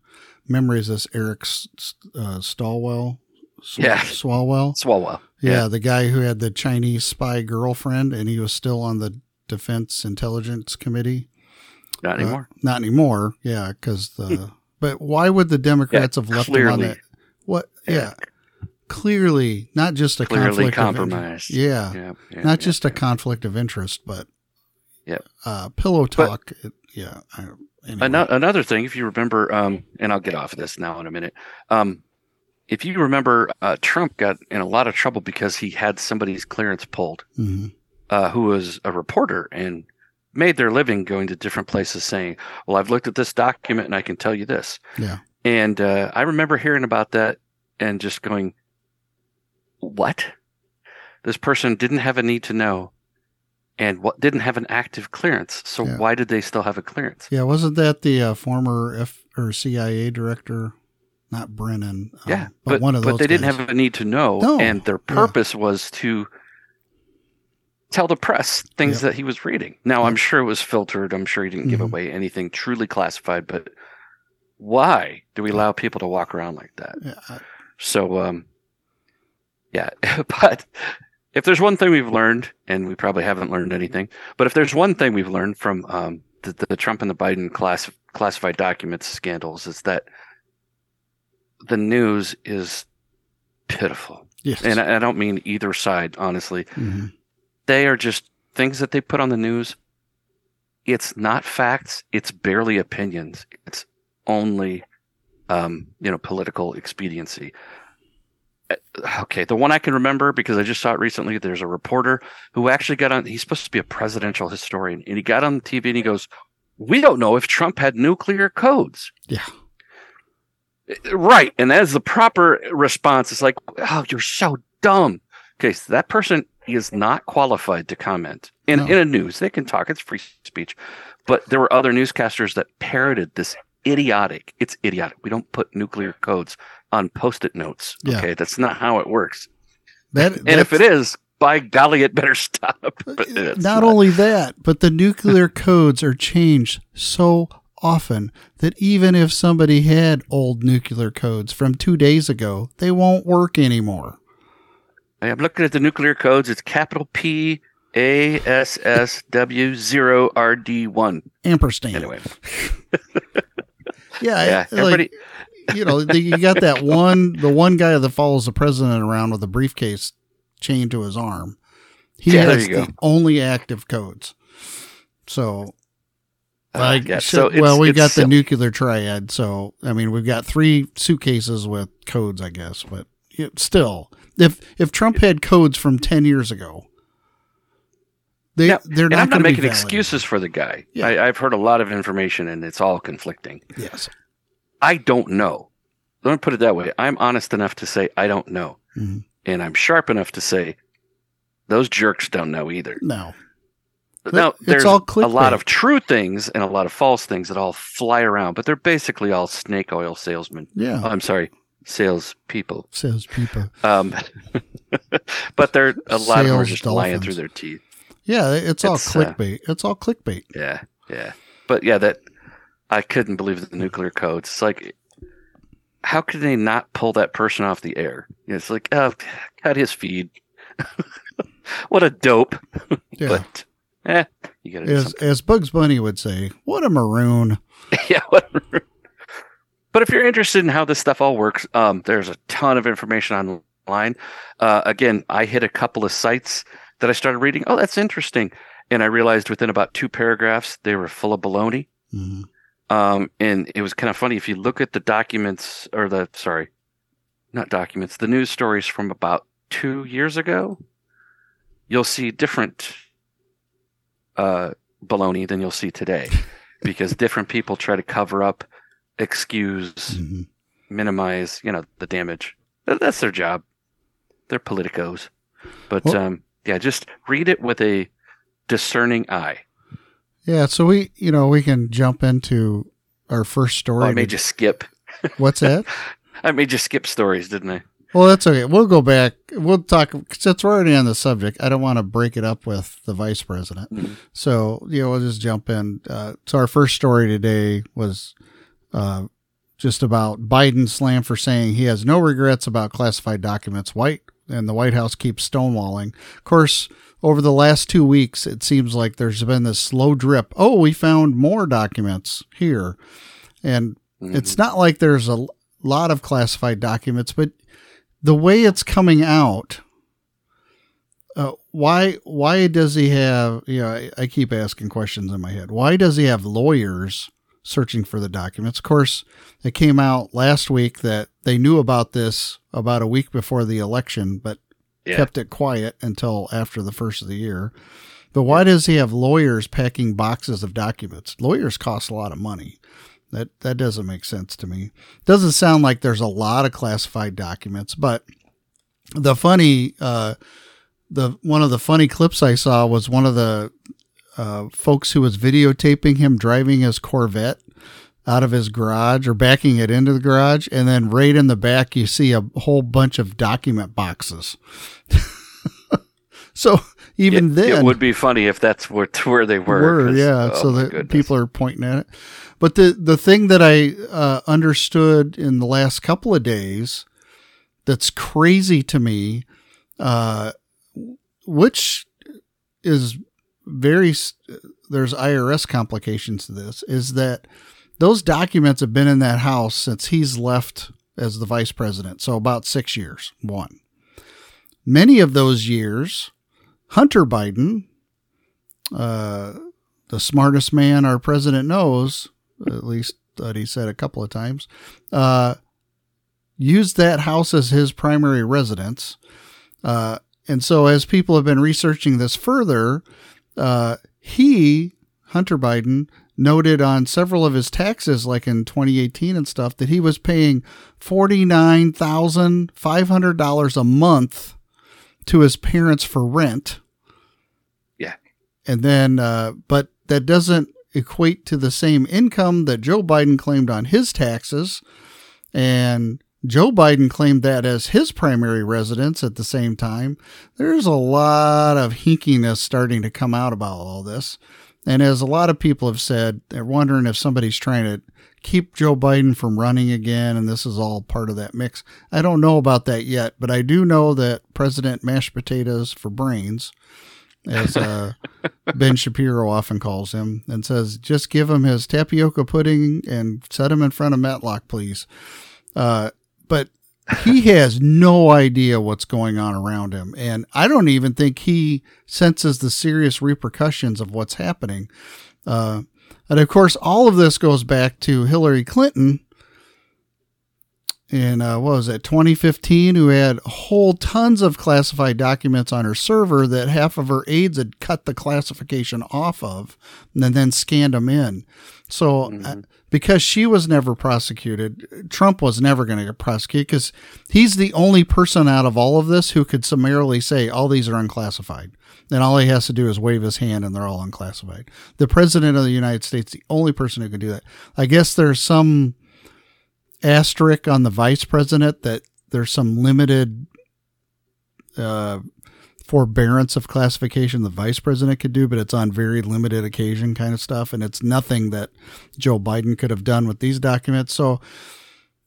memory is this Eric uh, Stallwell. Sw- Yeah. Swalwell. Swalwell. Yeah, the guy who had the Chinese spy girlfriend, and he was still on the Defense Intelligence Committee. Not Uh, anymore. not anymore. Yeah, because the. *laughs* but why would the Democrats have left him on clearly. that? What? Yeah, clearly not just a Clearly conflict of compromised. yeah, yeah, yeah, not yeah, just a conflict of interest, but Yep. uh, pillow talk. it- yeah. I, anyway. Ano- another thing, if you remember, um, and I'll get off of this now in a minute. Um, if you remember, uh, Trump got in a lot of trouble because he had somebody's clearance pulled, Mhm. Uh, who was a reporter and made their living going to different places saying, "Well, I've looked at this document and I can tell you this." Yeah. And uh, I remember hearing about that and just going, "What? This person didn't have a need to know." And what didn't have an active clearance, so Yeah. why did they still have a clearance? Yeah, wasn't that the uh, former F or CIA director? Not Brennan. um, Yeah, but, but, one of those. but they didn't have a need to know, No, and their yeah. purpose was to tell the press things Yep. that he was reading. Now, I'm sure it was filtered. I'm sure he didn't give Mhm. away anything truly classified. But why do we allow people to walk around like that? Yeah, I- So, um, yeah. *laughs* but if there's one thing we've learned, and we probably haven't learned anything, but if there's one thing we've learned from um, the, the Trump and the Biden class, classified documents scandals, is that the news is pitiful. yes. And I, I don't mean either side, honestly. Mhm. They are just things that they put on the news. It's not facts. It's barely opinions. It's only um, you know, political expediency. Uh, Okay, the one I can remember because I just saw it recently. There's a reporter who actually got on. He's supposed to be a presidential historian, and he got on the TV and he goes, "We don't know if Trump had nuclear codes." Yeah. Right, and that is the proper response. It's like, "Oh, you're so dumb." Okay, so that person is not qualified to comment in No. in a news. They can talk; it's free speech. But there were other newscasters that parroted this idiotic. It's idiotic. We don't put nuclear codes on post-it notes. Yeah. Okay, that's not how it works. That And if it is, by golly, it better *laughs* stop. But it's not only that, but the nuclear *laughs* codes are changed so often that even if somebody had old nuclear codes from two days ago, they won't work anymore. I'm looking at the nuclear codes. It's capital P A S S W zero R D one. Ampersand. Anyway, *laughs* yeah, yeah, like, everybody. you know, the, you got that one, the one guy that follows the president around with a briefcase chained to his arm. He Yeah, has go. the only active codes. So, uh, like, yeah, so, well, we've it's got the silly. nuclear triad. So, I mean, we've got three suitcases with codes, I guess, but it, still, if if Trump had codes from ten years ago, they Yeah, they're And not I'm going not to be making excuses for the guy. Yeah. I, I've heard a lot of information, and it's all conflicting. Yes. I don't know. Let me put it that way. I'm honest enough to say I don't know, Mhm. and I'm sharp enough to say those jerks don't know either. No. Now, it's there's all a lot of true things and a lot of false things that all fly around, but they're basically all snake oil salesmen. Yeah. Oh, I'm sorry, sales people. Says people. Um, *laughs* but they're a lot of them are Sales just lying through their teeth. Yeah, it's all It's, uh, clickbait. it's all clickbait. Yeah, yeah. But yeah, that I couldn't believe the nuclear codes. It's like, how could they not pull that person off the air? It's like, oh, cut his feed. *laughs* what a dope. *laughs* Yeah. But eh, you gotta as as Bugs Bunny would say, what a maroon. yeah, whatever. But if you're interested in how this stuff all works, um, there's a ton of information online. Uh, again, I hit a couple of sites that I started reading. Oh, that's interesting. And I realized within about two paragraphs, they were full of baloney. Mhm. Um, and it was kind of funny if you look at the documents or the sorry, not documents, the news stories from about two years ago, you'll see different uh, baloney than you'll see today, *laughs* because different people try to cover up, excuse, Mhm. minimize, you know, the damage. That's their job. They're politicos. But Well- um, yeah, just read it with a discerning eye. Yeah, so we you know, we can jump into our first story. Oh, I made you skip. *laughs* What's that? *laughs* I made you skip stories, didn't I? Well, that's okay. We'll go back. We'll talk since we're already on the subject. I don't want to break it up with the vice president. Mhm. So, you know, we'll just jump in. Uh, so, our first story today was uh, just about Biden slam for saying he has no regrets about classified documents. White and the White House keeps stonewalling. Of course, over the last two weeks, it seems like there's been this slow drip. Oh, we found more documents here. And Mhm. it's not like there's a lot of classified documents, but the way it's coming out, uh, why why does he have? You know, I, I keep asking questions in my head. Why does he have lawyers searching for the documents? Of course, it came out last week that they knew about this about a week before the election, but Yeah. kept it quiet until after the first of the year. But why does he have lawyers packing boxes of documents? Lawyers cost a lot of money. That that doesn't make sense to me. Doesn't sound like there's a lot of classified documents, but the funny uh the one of the funny clips I saw was one of the uh, folks who was videotaping him driving his Corvette out of his garage or backing it into the garage, and then right in the back you see a whole bunch of document boxes. *laughs* so even it, then, it would be funny if that's where, *laughs* where they were. were, yeah. oh so that people are pointing at it. But the the thing that I uh, understood in the last couple of days that's crazy to me, uh, which is very there's IRS complications to this, is that those documents have been in that house since he's left as the vice president. So about six years. One. Many of those years, Hunter Biden, uh, the smartest man our president knows, at least that he said a couple of times, uh, used that house as his primary residence. Uh, and so, as people have been researching this further, uh, he, Hunter Biden, noted on several of his taxes, like in 2018 and stuff, that he was paying $49,500 a month to his parents for rent. Yeah. And then, uh, but that doesn't equate to the same income that Joe Biden claimed on his taxes. And Joe Biden claimed that as his primary residence at the same time. There's a lot of hinkiness starting to come out about all this. And as a lot of people have said, they're wondering if somebody's trying to keep Joe Biden from running again, and this is all part of that mix. I don't know about that yet, but I do know that President Mashed Potatoes for Brains, as uh, *laughs* Ben Shapiro often calls him, and says, just give him his tapioca pudding and set him in front of Matlock, please. Uh, but he *laughs* has no idea what's going on around him. And I don't even think he senses the serious repercussions of what's happening. Uh, and of course, all of this goes back to Hillary Clinton in, uh, what was it, 2015, who had whole tons of classified documents on her server that half of her aides had cut the classification off of and then scanned them in. So, uh, mm-hmm. because she was never prosecuted, Trump was never going to get prosecuted because he's the only person out of all of this who could summarily say all these are unclassified. And all he has to do is wave his hand and they're all unclassified. The president of the United States, the only person who can do that. I guess there's some asterisk on the vice president that there's some limited uh, forbearance of classification the vice president could do, but it's on very limited occasion kind of stuff. And it's nothing that Joe Biden could have done with these documents. So,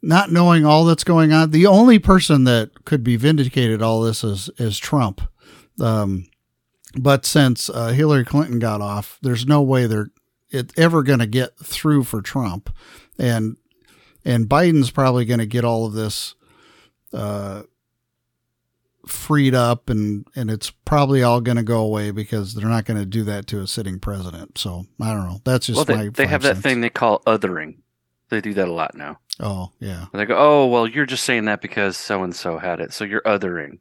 not knowing all that's going on, the only person that could be vindicated all this is, is Trump. Um, but since uh, Hillary Clinton got off, there's no way they're it ever going to get through for Trump, and and Biden's probably going to get all of this uh, freed up and and it's probably all going to go away because they're not going to do that to a sitting president. So I don't know. That's just well, they, my. They have sense. that thing they call othering. They do that a lot now. Oh yeah. They go, oh well, you're just saying that because so and so had it, so you're othering,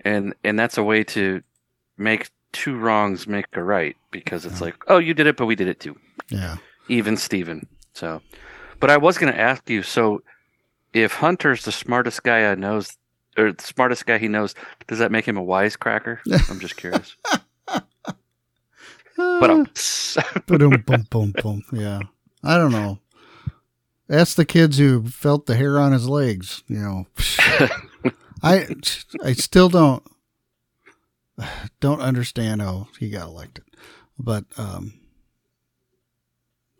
and and that's a way to make two wrongs make a right because it's yeah. like, oh, you did it, but we did it too. Yeah. Even Steven. So, but I was going to ask you. So, if Hunter's the smartest guy I knows or the smartest guy he knows, does that make him a wisecracker? I'm just curious. *laughs* but um, *laughs* boom, boom, boom. Yeah, I don't know. Ask the kids who felt the hair on his legs. You know, *laughs* I I still don't *sighs* don't understand how he got elected, but um,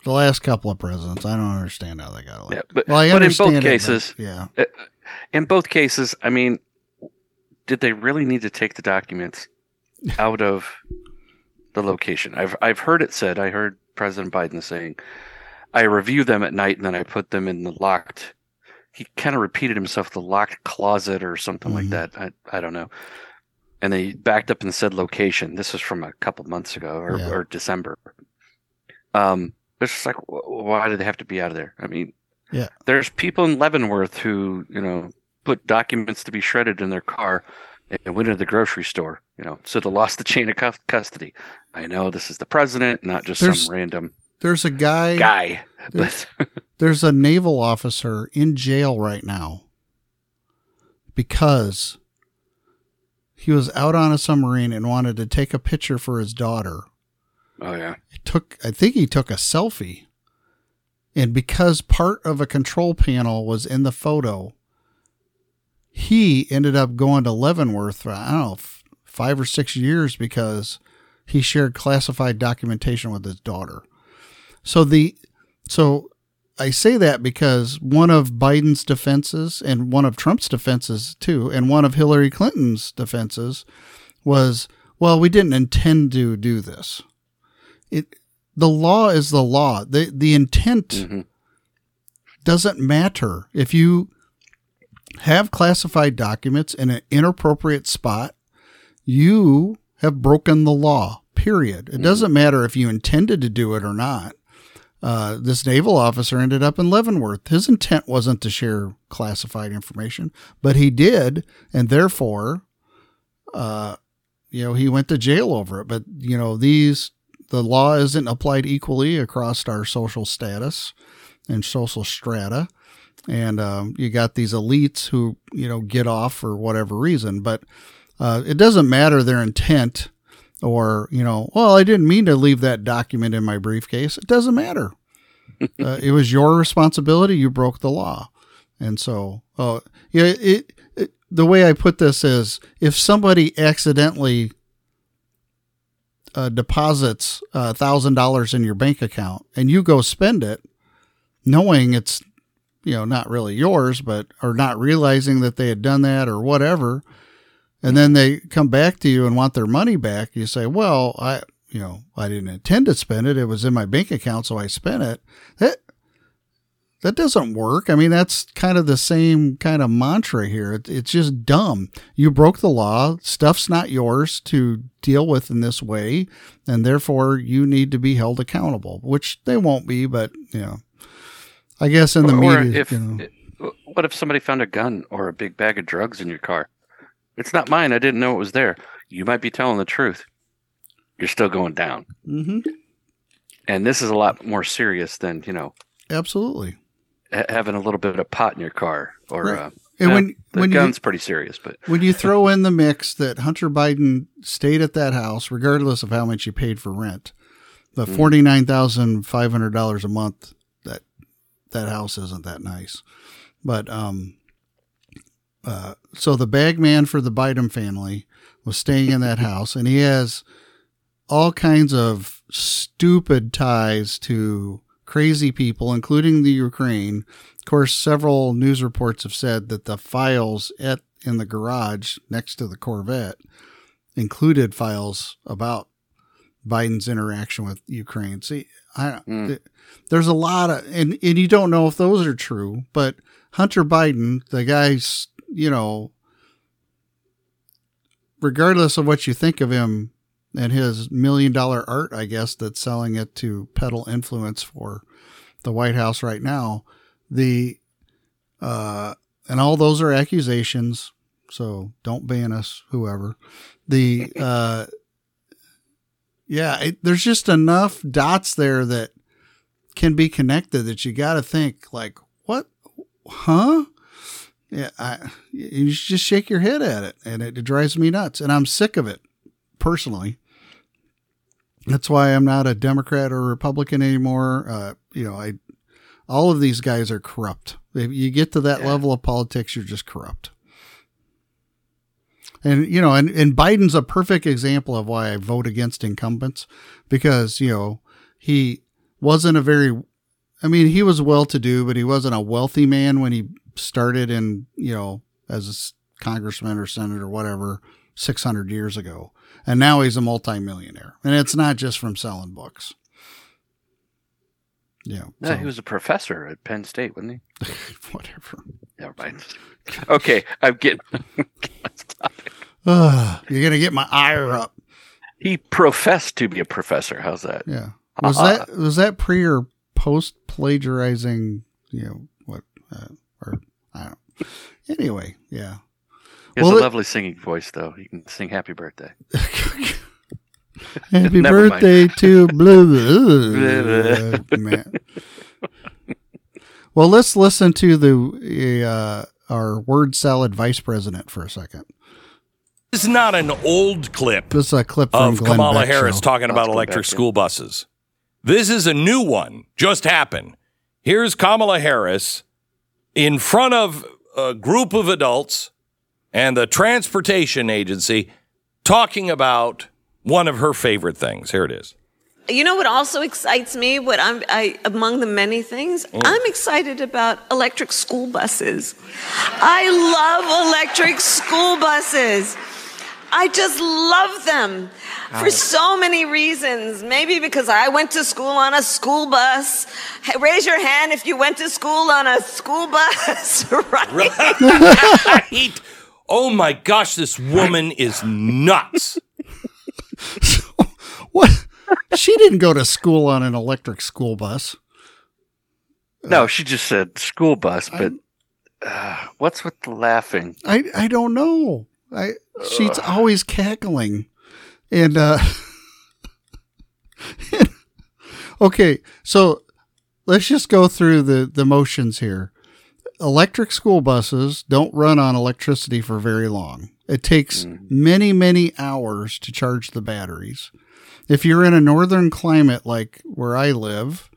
the last couple of presidents, I don't understand how they got elected. Yeah, but, well, I but in both cases, it, yeah, uh, in both cases, I mean, did they really need to take the documents out of the location? I've I've heard it said. I heard President Biden saying, "I review them at night and then I put them in the locked." He kind of repeated himself, the locked closet or something mm-hmm. like that. I I don't know. And they backed up and said location. This was from a couple months ago or, yeah. or December. Um, it's just like, why do they have to be out of there? I mean, yeah. There's people in Leavenworth who, you know, put documents to be shredded in their car and went into the grocery store, you know, so they lost the chain of custody. I know this is the president, not just there's, some random. There's a guy. Guy. There's, *laughs* there's a naval officer in jail right now because he was out on a submarine and wanted to take a picture for his daughter. Oh yeah. He took I think he took a selfie and because part of a control panel was in the photo, he ended up going to Leavenworth for, I don't know, five or six years because he shared classified documentation with his daughter. So the, so I say that because one of Biden's defenses and one of Trump's defenses too, and one of Hillary Clinton's defenses was, well, we didn't intend to do this. It, the law is the law. The the intent mm-hmm. doesn't matter. If you have classified documents in an inappropriate spot, you have broken the law. Period. It mm-hmm. doesn't matter if you intended to do it or not. uh, this naval officer ended up in Leavenworth. His intent wasn't to share classified information, but he did, and therefore, uh, you know, he went to jail over it. But you know, these the law isn't applied equally across our social status and social strata, and um, you got these elites who you know get off for whatever reason, but uh, it doesn't matter their intent or you know well i didn't mean to leave that document in my briefcase. It doesn't matter. *laughs* Uh, it was your responsibility. You broke the law. And so uh, yeah it, it the way i put this is if somebody accidentally uh, deposits a thousand dollars in your bank account and you go spend it knowing it's you know not really yours but or not realizing that they had done that or whatever and then they come back to you and want their money back, you say, "Well, I, you know, I didn't intend to spend it. It was in my bank account, so I spent it." That that doesn't work. I mean, that's kind of the same kind of mantra here. It, it's just dumb. You broke the law. Stuff's not yours to deal with in this way, and therefore you need to be held accountable. Which they won't be, but you know, I guess in the or media, if, you know, what if somebody found a gun or a big bag of drugs in your car? It's not mine. I didn't know it was there. You might be telling the truth. You're still going down. hmm And this is a lot more serious than, you know, absolutely. Ha- having a little bit of pot in your car or Right. uh, And uh, when the when you gun's pretty serious, but when you *laughs* throw in the mix that Hunter Biden stayed at that house, regardless of how much you paid for rent, the Mhm. forty nine thousand five hundred dollars a month that that house isn't that nice, but um, uh, so the bag man for the Biden family was staying in that house, and he has all kinds of stupid ties to crazy people, including the Ukraine. Of course, several news reports have said that the files at in the garage next to the Corvette included files about Biden's interaction with Ukraine. See, I Mm. th- there's a lot of and and you don't know if those are true, but Hunter Biden, the guy's, you know, regardless of what you think of him and his million dollar art, I guess, that's selling it to peddle influence for the White House right now, the uh and all those are accusations, so don't ban us, whoever. The *laughs* uh yeah, it, there's just enough dots there that can be connected that you got to think like, what, huh? Yeah, I, you just shake your head at it, and it, it drives me nuts, and I'm sick of it personally. That's why I'm not a Democrat or Republican anymore. Uh, you know, I all of these guys are corrupt. If you get to that Yeah. level of politics, you're just corrupt. And you know, and, and Biden's a perfect example of why I vote against incumbents because, you know, he wasn't a very I mean, he was well to do, but he wasn't a wealthy man when he started in, you know, as a congressman or senator or whatever 600 years ago. And now he's a multimillionaire. And it's not just from selling books. Yeah. no, so- he was a professor at Penn State, wasn't he? *laughs* whatever. Never mind. Okay, I'm getting. *laughs* Ugh, you're going to get my ire up. he professed to be a professor. How's that? Yeah. Was Uh-uh. that was that pre or post plagiarizing? You know what? Uh, or I don't. Anyway, yeah. He has Well, a it- lovely singing voice, though. He can sing "Happy Birthday." *laughs* Happy *laughs* birthday to Blue. Man. *laughs* Well, let's listen to the uh, our word salad vice president for a second. This is not an old clip This is a clip from of Glenn Kamala Beck Harris show. talking about Let's electric back school buses. This is a new one, just happened. Here's Kamala Harris in front of a group of adults and the transportation agency talking about one of her favorite things. Here it is. You know what also excites me? What I'm I, among the many things, mm. I'm excited about electric school buses. I love electric school buses. I just love them for so many reasons. Maybe because I went to school on a school bus. Hey, raise your hand if you went to school on a school bus, *laughs* right? Right? *laughs* Oh my gosh, this woman is nuts. *laughs* What? She didn't go to school on an electric school bus. No, she just said school bus, but uh, what's with the laughing? I I don't know. I she's always cackling, and uh, *laughs* okay, so let's just go through the the motions here. Electric school buses don't run on electricity for very long. It takes many many hours to charge the batteries. If you're in a northern climate like where I live,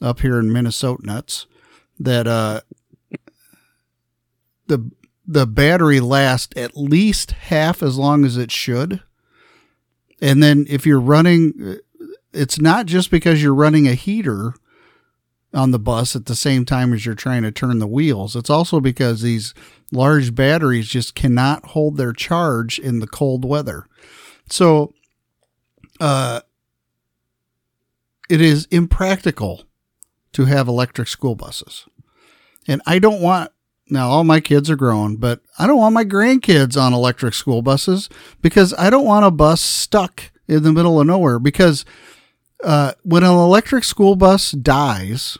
up here in Minnesota nuts, that uh the the battery lasts at least half as long as it should. And then if you're running it's not just because you're running a heater on the bus at the same time as you're trying to turn the wheels. It's also because these large batteries just cannot hold their charge in the cold weather. So uh it is impractical to have electric school buses. And I don't want now all my kids are grown, but I don't want my grandkids on electric school buses because I don't want a bus stuck in the middle of nowhere because uh, when an electric school bus dies,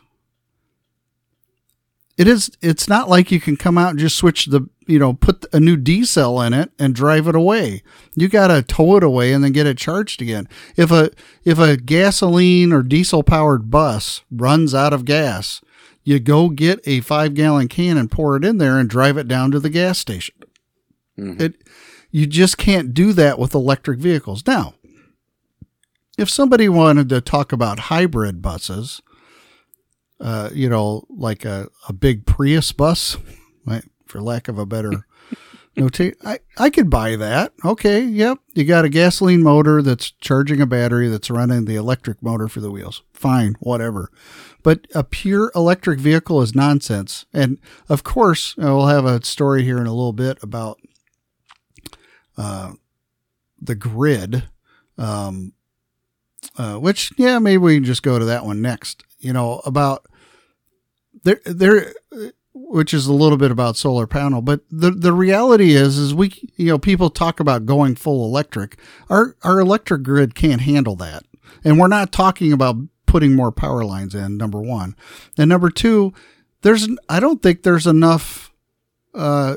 it is it's not like you can come out and just switch the you know put a new D cell in it and drive it away. You got to tow it away and then get it charged again. If a if a gasoline or diesel powered bus runs out of gas, you go get a 5 gallon can and pour it in there and drive it down to the gas station. It you just can't do that with electric vehicles. Now, if somebody wanted to talk about hybrid buses, uh, you know, like a, a big Prius bus, *laughs* right, for lack of a better *laughs* notate, I, I could buy that. Okay, yep. You got a gasoline motor that's charging a battery that's running the electric motor for the wheels. Fine, whatever. But a pure electric vehicle is nonsense. And of course, uh, we'll have a story here in a little bit about uh, the grid. Um, uh, which yeah, maybe we can just go to that one next. You know about there there, which is a little bit about solar panel, but the the reality is is we you know people talk about going full electric. Our our electric grid can't handle that, and we're not talking about putting more power lines in. Number one, and number two, there's I don't think there's enough uh,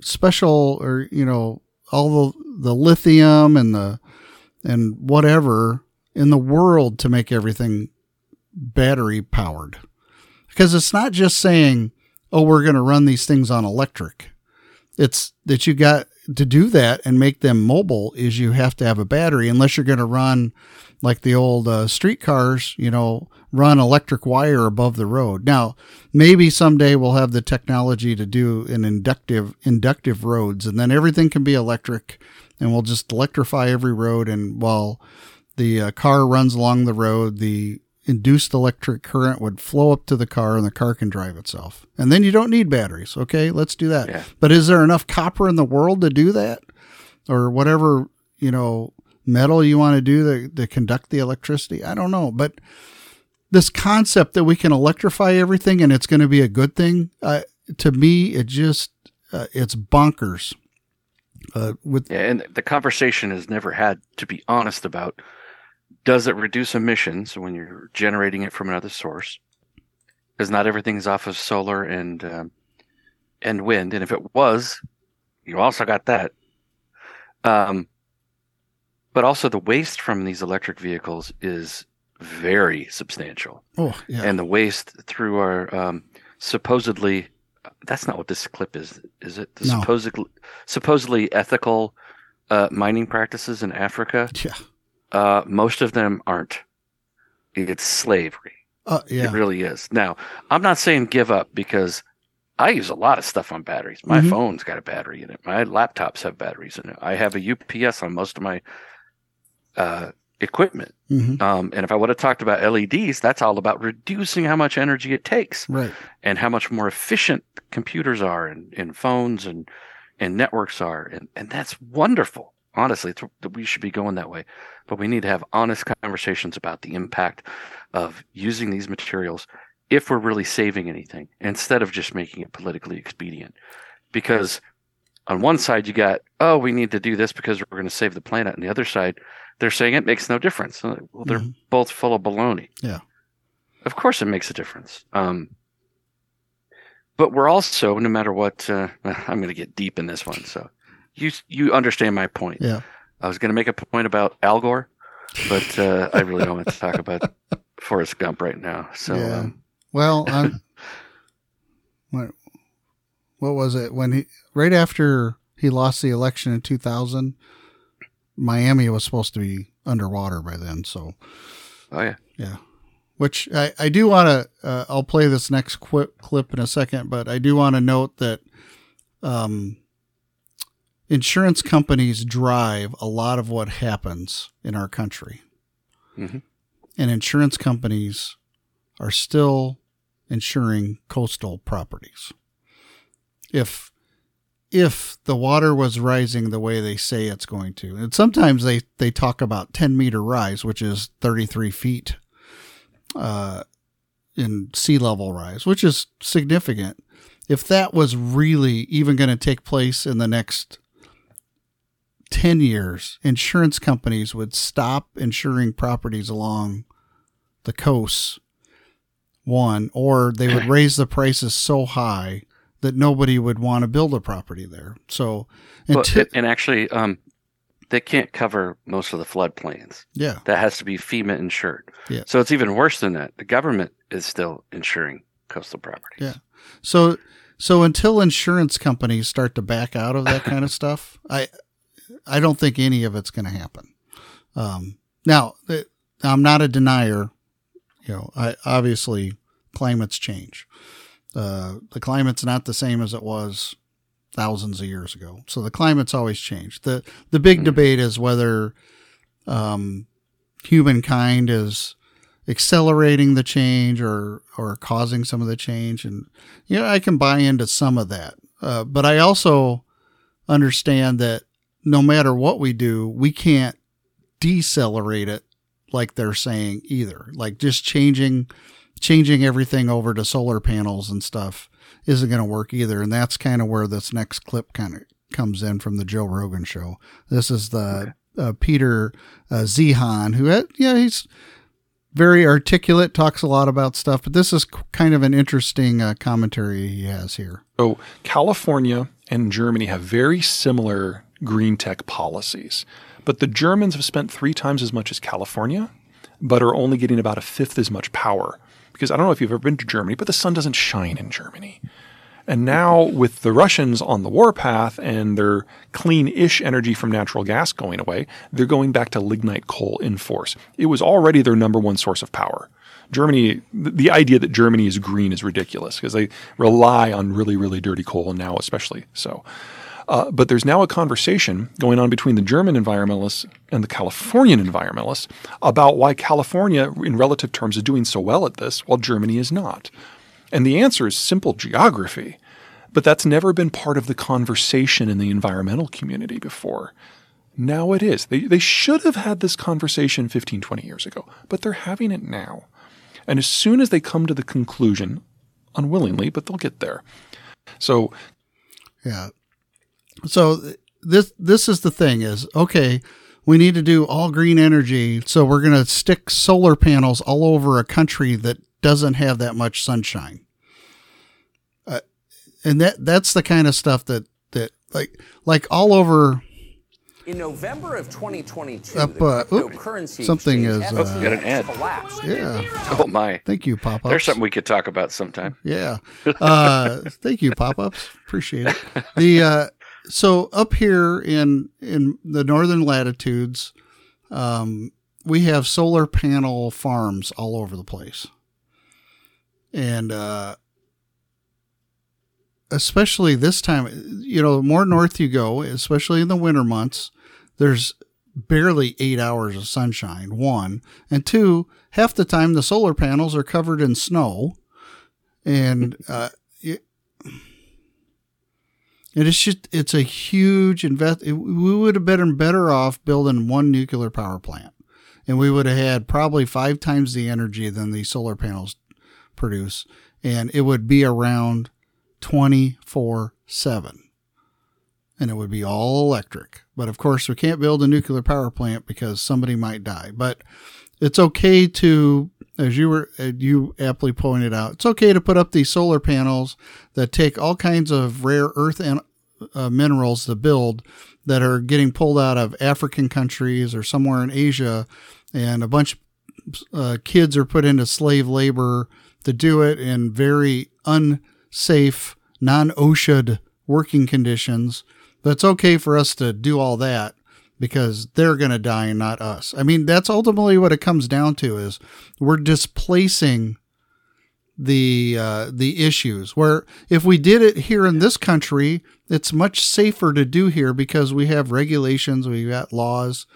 special or you know all the the lithium and the and whatever in the world to make everything battery powered. Because it's not just saying, oh, we're going to run these things on electric. It's that you got to do that and make them mobile is you have to have a battery unless you're going to run like the old uh, street cars, you know, run electric wire above the road. Now, maybe someday we'll have the technology to do an inductive inductive roads and then everything can be electric and we'll just electrify every road and while the uh, car runs along the road, the induced electric current would flow up to the car and the car can drive itself. And then you don't need batteries. Okay, let's do that. Yeah. But is there enough copper in the world to do that? Or whatever, you know, metal you want to do to, to conduct the electricity? I don't know. But this concept that we can electrify everything and it's going to be a good thing, uh, to me, it just, uh, it's bonkers. Uh, with Yeah, and the conversation has never had to be honest about does it reduce emissions when you're generating it from another source? Because not everything's off of solar and um, and wind, and if it was, you also got that. Um, but also the waste from these electric vehicles is very substantial, oh yeah, and the waste through our um, supposedly that's not what this clip is, is it? The No. supposedly supposedly ethical uh, mining practices in Africa. yeah, Uh, most of them aren't. It's slavery. uh, yeah. It really is. Now, I'm not saying give up because I use a lot of stuff on batteries. My Mhm. phone's got a battery in it. My laptops have batteries in it. I have a UPS on most of my uh, equipment. hmm Um, and if I would have talked about LEDs, that's all about reducing how much energy it takes Right. and how much more efficient computers are and, and phones and, and networks are. And, and that's wonderful. Honestly, we should be going that way. But we need to have honest conversations about the impact of using these materials if we're really saving anything instead of just making it politically expedient. Because on one side, you got, oh, we need to do this because we're going to save the planet. and the other side, they're saying it makes no difference. Well, they're Mhm. both full of baloney. Yeah. Of course, it makes a difference. Um, but we're also, no matter what, uh, *laughs* I'm going to get deep in this one. So you you understand my point. Yeah. I was going to make a point about Al Gore, but uh, I really don't want to talk about *laughs* Forrest Gump right now. So Yeah. um, Well, *laughs* what, what was it when he right after he lost the election in 2000? Miami was supposed to be underwater by then, so oh yeah, yeah. Which I, I do want to. Uh, I'll play this next qu- clip in a second, but I do want to note that um, insurance companies drive a lot of what happens in our country, Mhm. and insurance companies are still insuring coastal properties. If if the water was rising the way they say it's going to, and sometimes they they talk about ten meter rise, which is thirty three feet uh, in sea level rise, which is significant. If that was really even going to take place in the next 10 years, insurance companies would stop insuring properties along the coasts, one, or they would *clears throat* raise the prices so high that nobody would want to build a property there. So, Well, until, and actually, um, they can't cover most of the floodplains. yeah, That has to be FEMA insured. Yeah. So it's even worse than that. The government is still insuring coastal properties. Yeah. So so until insurance companies start to back out of that kind of stuff, I I don't think any of it's going to happen. Um, now I'm not a denier. You know, I obviously climates change. Uh, the climate's not the same as it was thousands of years ago. So the climate's always changed. the The big Mhm. debate is whether um, humankind is accelerating the change or or causing some of the change and you know I can buy into some of that uh, but I also understand that no matter what we do we can't decelerate it like they're saying either. Like just changing changing everything over to solar panels and stuff isn't going to work either. And that's kind of where this next clip kind of comes in from the Joe Rogan show. This is the uh, Peter uh, Zeihan who had, yeah he's very articulate, talks a lot about stuff, but this is kind of an interesting uh, commentary he has here. So California and Germany have very similar green tech policies, but the Germans have spent three times as much as California, but are only getting about a fifth as much power. Because I don't know if you've ever been to Germany, but the sun doesn't shine in Germany. And now, with the Russians on the warpath and their clean ish energy from natural gas going away, they're going back to lignite coal in force. It was already their number one source of power. Germany, the idea that Germany is green is ridiculous because they rely on really, really dirty coal, now especially so. Uh, but there's now a conversation going on between the German environmentalists and the Californian environmentalists about why California, in relative terms, is doing so well at this while Germany is not. And the answer is simple geography. But that's never been part of the conversation in the environmental community before. Now it is. They, they should have had this conversation 15, 20 years ago, but they're having it now. And as soon as they come to the conclusion, unwillingly, but they'll get there. So Yeah. So this this is the thing is okay, we need to do all green energy, so we're going to stick solar panels all over a country that doesn't have that much sunshine. Uh, and that that's the kind of stuff that that like like all over In November of 2022, Up, uh, oop, cryptocurrency something is, FTX uh, Got an ad. collapsed. yeah. Oh my! Thank you, pop ups. There's something we could talk about sometime. Yeah. Uh, thank you, pop ups. Appreciate it. *laughs* The uh, so up here in in the northern latitudes, um, we have solar panel farms all over the place, and uh, especially this time, you know, the more north you go, especially in the winter months, there's barely eight hours of sunshine. One and two, half the time the solar panels are covered in snow and uh, and it's just it's a huge invest. It, we would have been better off building one nuclear power plant, and we would have had probably five times the energy than the solar panels produce, and it would be around twenty four seven, and it would be all electric. But of course, we can't build a nuclear power plant because somebody might die. But it's okay to as you were you aptly pointed out, it's okay to put up these solar panels that take all kinds of rare earth and uh, minerals to build that are getting pulled out of African countries or somewhere in Asia, and a bunch of uh, kids are put into slave labor to do it in very unsafe, non-OSHA working conditions. But it's okay for us to do all that because they're going to die and not us. I mean, that's ultimately what it comes down to is we're displacing the uh, the issues. Where if we did it here in this country, it's much safer to do here because we have regulations, we've got laws,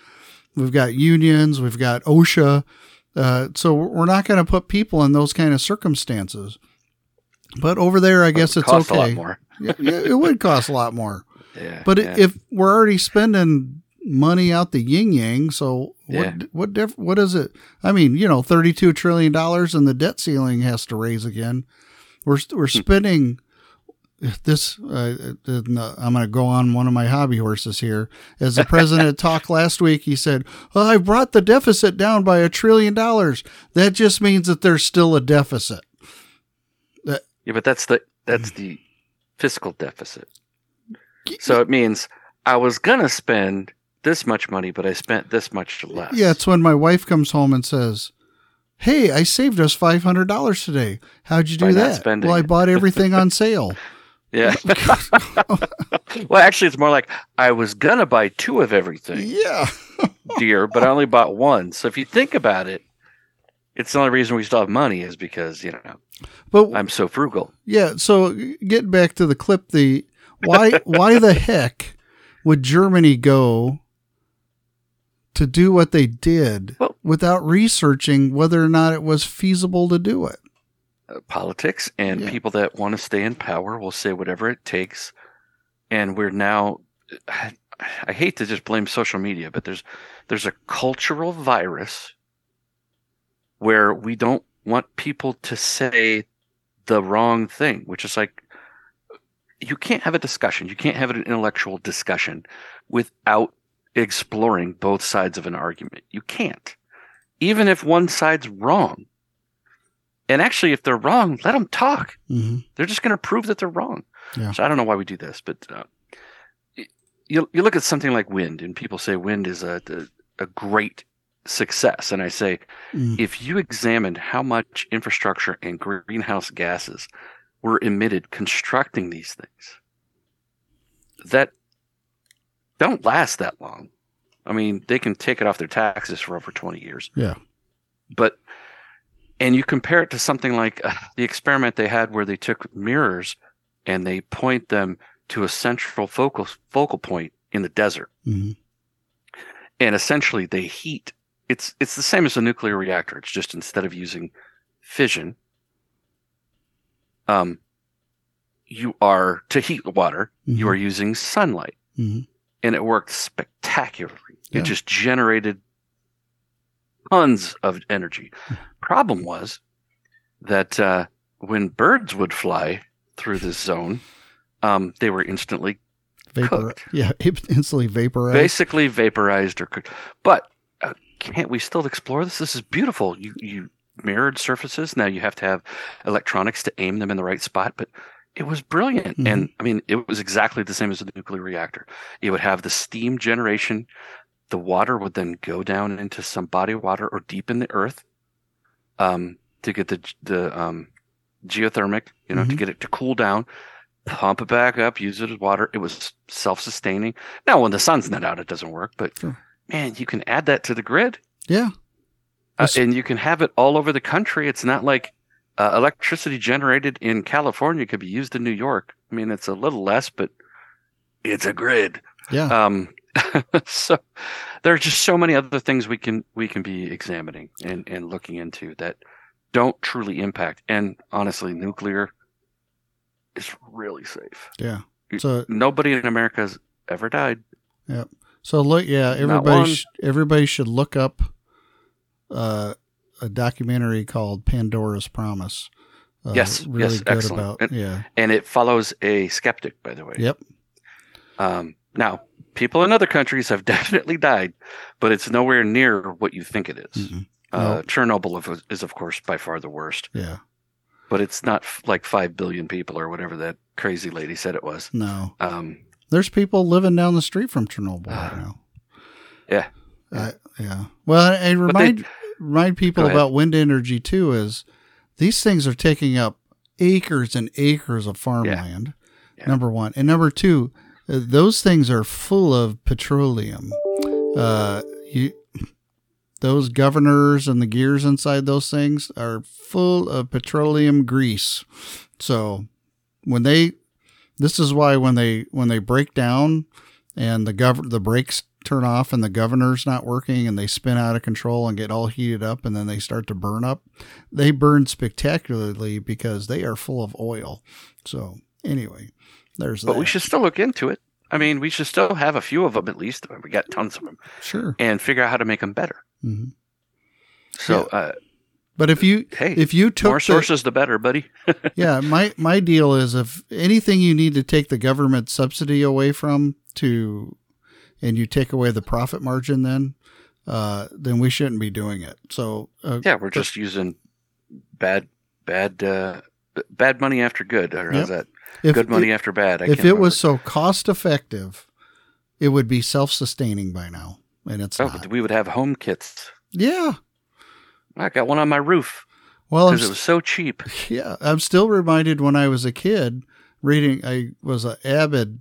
we've got unions, we've got OSHA. Uh, so we're not going to put people in those kind of circumstances. But over there, I guess it's okay. a lot more. yeah, yeah, it would cost a lot more. *laughs* Yeah, But yeah. if we're already spending money out the yin yang, so what Yeah. what diff- what is it? I mean, you know, thirty two trillion dollars, and the debt ceiling has to raise again. We're we're Hmm. spending this. Uh, uh, I'm going to go on one of my hobby horses here. As the president *laughs* talked last week, he said, "Well, I brought the deficit down by a trillion dollars. That just means that there's still a deficit." Yeah, but that's the that's the fiscal deficit. So it means I was gonna spend this much money, but I spent this much less. Yeah, it's when my wife comes home and says, "Hey, I saved us five hundred dollars today. How'd you do By that?" Well, I bought *laughs* everything on sale. yeah. *laughs* well, actually, it's more like I was gonna buy two of everything, yeah, *laughs* dear, but I only bought one. So if you think about it, it's the only reason we still have money is because you know but I'm so frugal. yeah. So getting back to the clip, the why why the heck would Germany go to do what they did Well- without researching whether or not it was feasible to do it? uh, politics and Yeah. people that want to stay in power will say whatever it takes and we're now I, *sighs* I hate to just blame social media but there's there's a cultural virus where we don't want people to say the wrong thing which is like you can't have a discussion you can't have an intellectual discussion without exploring both sides of an argument you can't even if one side's wrong and actually, if they're wrong, let them talk. hmm They're just going to prove that they're wrong. Yeah. So I don't know why we do this, but uh, you you look at something like wind, and people say wind is a a, a great success, and I say Mm. if you examined how much infrastructure and greenhouse gases were emitted constructing these things, that don't last that long. I mean, they can take it off their taxes for over twenty years. Yeah. but and you compare it to something like uh, the experiment they had where they took mirrors and they point them to a central focal focal point in the desert. Hmm and essentially they heat. It's it's the same as a nuclear reactor. It's just instead of using fission um you are to heat the water you Mhm. are using sunlight. Hmm and it worked spectacularly. Yeah. It just generated tons of energy. Problem was that uh, when birds would fly through this zone, um, they were instantly Vapor. Cooked. Yeah, *laughs* instantly vaporized. basically vaporized or cooked. But uh, can't we still explore this? This is beautiful. You you mirrored surfaces. Now you have to have electronics to aim them in the right spot, but it was brilliant. Mhm. And I mean, it was exactly the same as a nuclear reactor. It would have the steam generation. The water would then go down into some body of water or deep in the earth um, to get the the um, geothermic, you know, to Mhm. get it to cool down, pump it back up, use it as water. It was self-sustaining. Now, when the sun's not out, it doesn't work. But Sure. man, you can add that to the grid, yeah. uh, and you can have it all over the country. It's not like uh, electricity generated in California could be used in New York. I mean, it's a little less, but it's a grid. Yeah. Um, *laughs* so there are just so many other things we can we can be examining and, and looking into that don't truly impact. And honestly, nuclear is really safe. yeah. So Nobody in America has ever died. Yeah. So look, yeah, everybody sh- everybody should look up uh, a documentary called Pandora's Promise. Uh, Yes, really yes, good excellent. about And- yeah. And it follows a skeptic, by the way. Yep. Um, now, people in other countries have *laughs* definitely died, but it's nowhere near what you think it is. Mhm. Uh, No. Chernobyl is, of course, by far the worst, Yeah. but it's not f- like 5 billion people or whatever that crazy lady said it was. No. Um, There's people living down the street from Chernobyl Ah. right now. yeah. Uh, yeah. Well, and But remind remind people about wind energy too is these things are taking up acres and acres of farmland. Yeah. Number one, and number two, uh, those things are full of petroleum. Uh, you, those governors and the gears inside those things are full of petroleum grease. So when they, this is why when they when they break down and the gov the brakes turn off and the governor's not working and they spin out of control and get all heated up and then they start to burn up, they burn spectacularly because they are full of oil. So anyway, there's But that. we should still look into it. I mean, we should still have a few of them at least. We got tons of them, sure. and figure out how to make them better. hmm So, uh, But if you hey, if you took more the- sources, the better, buddy. *laughs* yeah, my my deal is if anything you need to take the government subsidy away from to, and you take away the profit margin, then, uh, then we shouldn't be doing it. So uh, yeah, we're just using bad, bad, uh, bad money after good. Or how's that? if, good money after bad. I if it was so cost effective, it would be self sustaining by now, and it's oh, not. we would have home kits. Yeah. I got one on my roof Well, because it was so cheap. *laughs* Yeah, I'm still reminded when I was a kid reading. I was an avid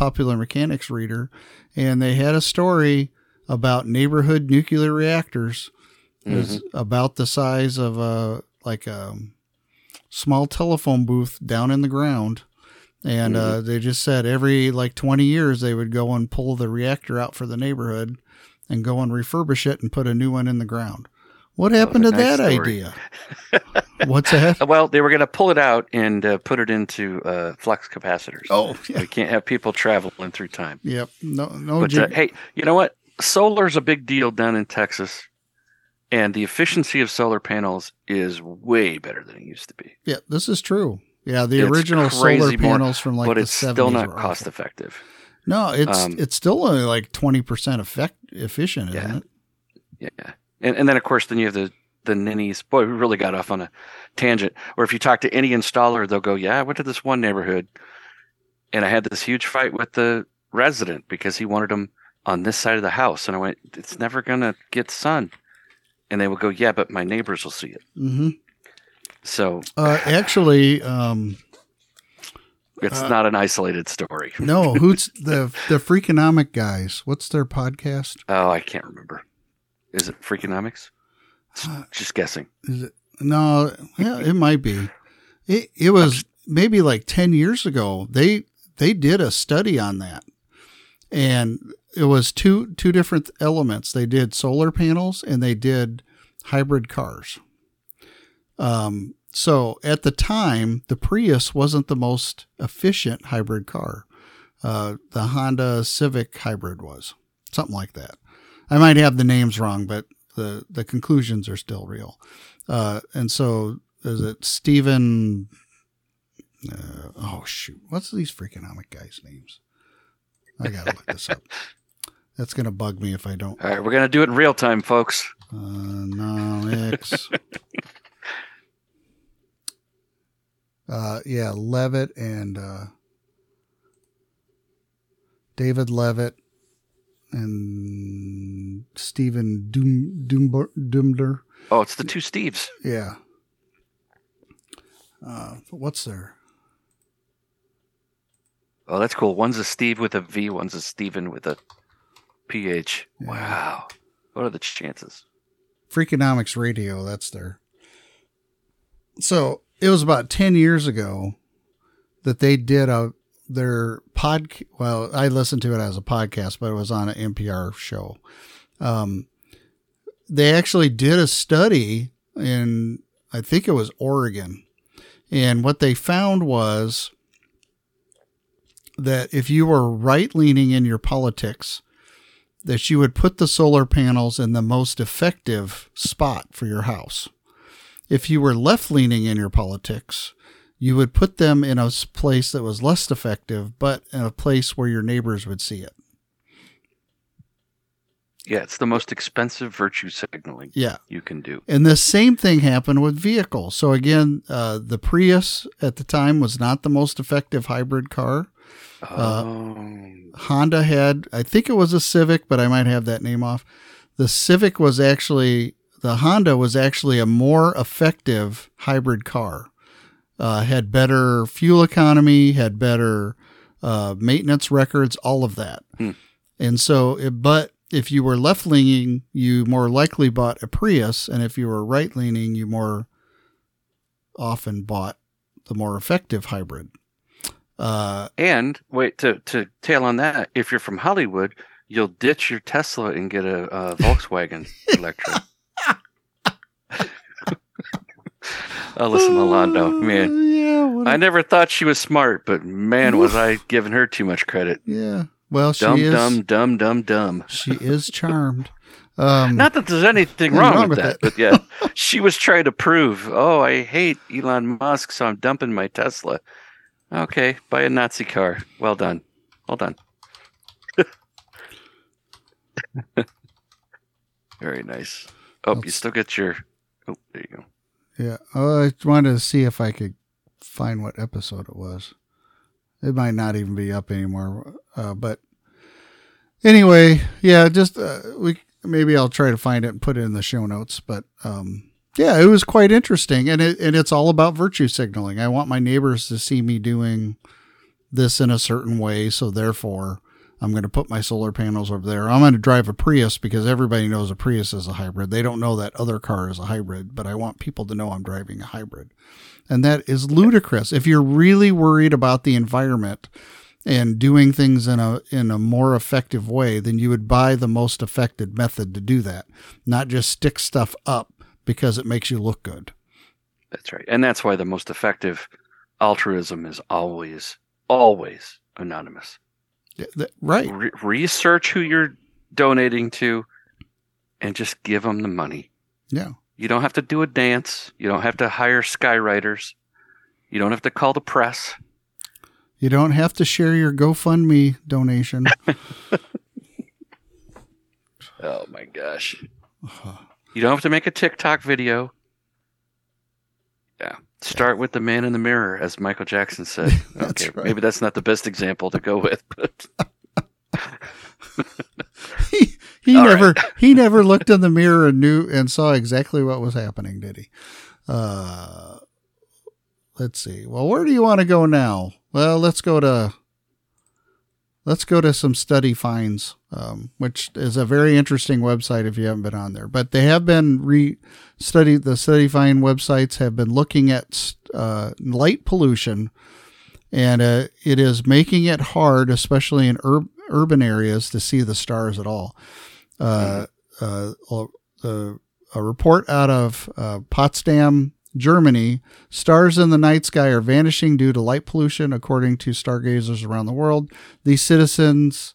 popular mechanics reader, and they had a story about neighborhood nuclear reactors. It was about the size of a like a small telephone booth down in the ground. And uh, they just said every like 20 years they would go and pull the reactor out for the neighborhood and go and refurbish it and put a new one in the ground. What happened a to nice that story. idea? *laughs* What's that? *laughs* Well, they were going to pull it out and uh, put it into uh, flux capacitors. Oh, yeah. We can't have people traveling through time. Yep. No, no. But uh, hey, you know what? Solar's a big deal down in Texas, and the efficiency of solar panels is way better than it used to be. yeah, this is true. Yeah, the It's original crazy solar more, panels from like but the it's 70s still not were cost awful. effective. No, it's Um, it's still only like twenty percent effect efficient, isn't Yeah. it? Yeah, and and then of course then you have the the ninnies. Boy, we really got off on a tangent. Or if you talk to any installer, they'll go, "Yeah, I went to this one neighborhood, and I had this huge fight with the resident because he wanted them on this side of the house." And I went, "It's never gonna get sun." And they will go, "Yeah, but my neighbors will see it." hmm So Uh, actually, um, it's Uh, not an isolated story. *laughs* no, who's the the Freakonomic guys? What's their podcast? Oh, I can't remember. Is it Freakonomics? *sighs* Just guessing. No, yeah, it might be. It it was maybe like ten years ago. They they did a study on that, and it was two two different elements. They did solar panels and they did hybrid cars. Um, so at the time, the Prius wasn't the most efficient hybrid car. Uh, the Honda Civic hybrid was something like that. I might have the names wrong, but the the conclusions are still real. Uh, and so is it Stephen? Uh, oh shoot, what's these freakonomic guys' names? I gotta look this up. *laughs* That's gonna bug me if I don't. All right, we're gonna do it in real time, folks. Uh, no, X. uh, yeah, Levitt and uh, David Levitt and Stephen Doom Doomber, Doomler. Oh, it's the two Steves. Yeah. Uh, what's there? Oh, that's cool. One's a Steve with a V, one's a Steven with a PH. Wow. What are the chances? Freakonomics Radio. That's there. So it was about ten years ago that they did a their pod. Well, I listened to it as a podcast, but it was on an NPR show. Um, they actually did a study in I think it was Oregon, and what they found was that if you were right leaning in your politics, that you would put the solar panels in the most effective spot for your house. If you were left leaning in your politics, you would put them in a place that was less effective, but in a place where your neighbors would see it. Yeah, it's the most expensive virtue signaling Yeah. you can do. And the same thing happened with vehicles. So again, uh, the Prius at the time was not the most effective hybrid car. Uh, oh, Honda had, I think it was a Civic, but I might have that name off. The Civic was actually, the Honda was actually a more effective hybrid car. Uh, had better fuel economy, had better uh, maintenance records, all of that. Hmm. And so, it, but if you were left leaning, you more likely bought a Prius, and if you were right leaning, you more often bought the more effective hybrid. Uh, and wait to to tail on that. If you're from Hollywood, you'll ditch your Tesla and get a, a *laughs* Volkswagen Electra. *laughs* Alyssa Milano, man. Oh, Yeah, never thought she was smart, but man, was I giving her too much credit. yeah. Well, she Dumb, is. dumb, dumb, dumb, dumb. She is charmed. Um, Not that there's anything wrong, wrong with with that, it. but yeah, *laughs* she was trying to prove, oh, I hate Elon Musk, so I'm dumping my Tesla. Okay, buy a Nazi car. Well done. Well done. *laughs* Very nice. Oh, you still get your. Oh, there you go. Yeah. Oh, I wanted to see if I could find what episode it was. It might not even be up anymore. Uh, but anyway, yeah, just uh, we maybe I'll try to find it and put it in the show notes. But um, yeah, it was quite interesting, and it and it's all about virtue signaling. I want my neighbors to see me doing this in a certain way, so therefore. I'm going to put my solar panels over there. I'm going to drive a Prius because everybody knows a Prius is a hybrid. They don't know that other car is a hybrid, but I want people to know I'm driving a hybrid. And that is ludicrous. If you're really worried about the environment and doing things in a in a more effective way, then you would buy the most effective method to do that, not just stick stuff up because it makes you look good. That's right. And that's why the most effective altruism is always, always anonymous. That- right. Re- research who you're donating to and just give them the money. Yeah. You don't have to do a dance. You don't have to hire skywriters. You don't have to call the press. You don't have to share your GoFundMe donation. *laughs* Oh my gosh. *sighs* You don't have to make a TikTok video. Yeah. Start with the man in the mirror, as Michael Jackson said. *laughs* That's okay, right. maybe that's not the best example to go with, but *laughs* he he All never he never looked in the mirror and knew and saw exactly what was happening, did he? Uh, let's see. Well, where do you want to go now? Well, let's go to let's go to some study finds, um, which is a very interesting website if you haven't been on there. But they have been re study the study find websites have been looking at uh, light pollution, and uh, it is making it hard, especially in ur- urban areas, to see the stars at all. Uh, uh, uh, a report out of uh, Potsdam, Germany, stars in the night sky are vanishing due to light pollution, according to stargazers around the world. These citizens,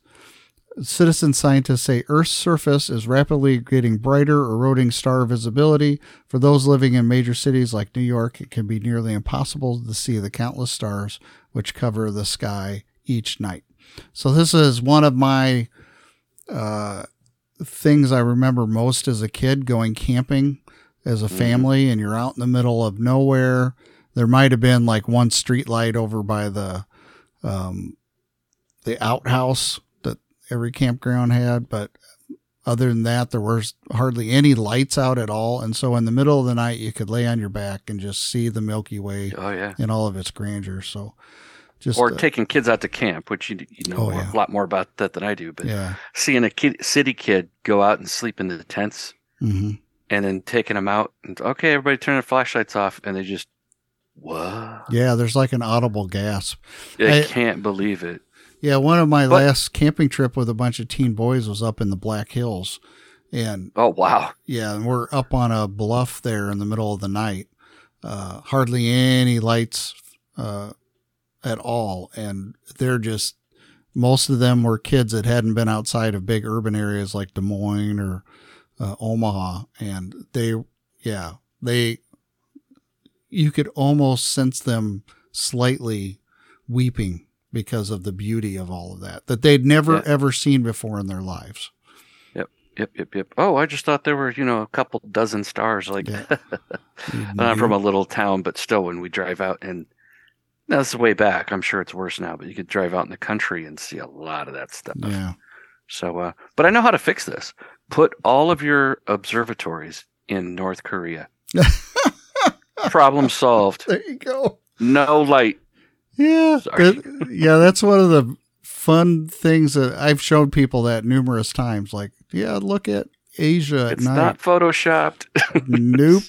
citizen scientists say Earth's surface is rapidly getting brighter, eroding star visibility. For those living in major cities like New York, it can be nearly impossible to see the countless stars which cover the sky each night. So this is one of my uh, things I remember most as a kid going camping as a family, and you're out in the middle of nowhere. There might have been like one street light over by the um, the outhouse that every campground had, but other than that, there was hardly any lights out at all. And so, in the middle of the night, you could lay on your back and just see the Milky Way oh yeah. in all of its grandeur. So, just Or taking kids out to camp, which you, you know Oh, yeah. a lot more about that than I do. But yeah, seeing a kid, city kid go out and sleep in the tents, hmm and then taking them out, and okay, everybody turn their flashlights off, and they just, what? yeah. There's like an audible gasp. I, I- can't believe it. Yeah, one of my But- last camping trip with a bunch of teen boys was up in the Black Hills, and Oh wow. yeah, and we're up on a bluff there in the middle of the night. Uh, hardly any lights uh, at all, and they're just most of them were kids that hadn't been outside of big urban areas like Des Moines or uh, Omaha, and they, yeah, they, you could almost sense them slightly weeping because of the beauty of all of that that they'd never Yeah. ever seen before in their lives. Yep, yep, yep. Yep. Oh, I just thought there were, you know, a couple dozen stars. Like, Yeah. *laughs* I'm from a little town, but still, when we drive out, and now this is way back. I'm sure it's worse now, but you could drive out in the country and see a lot of that stuff. Yeah. So, uh, but I know how to fix this. Put all of your observatories in North Korea. *laughs* Problem solved. There you go. No light. Yeah. That- yeah, that's one of the fun things that I've shown people that numerous times. Like, yeah, look at Asia at It's night. not photoshopped. *laughs* nope.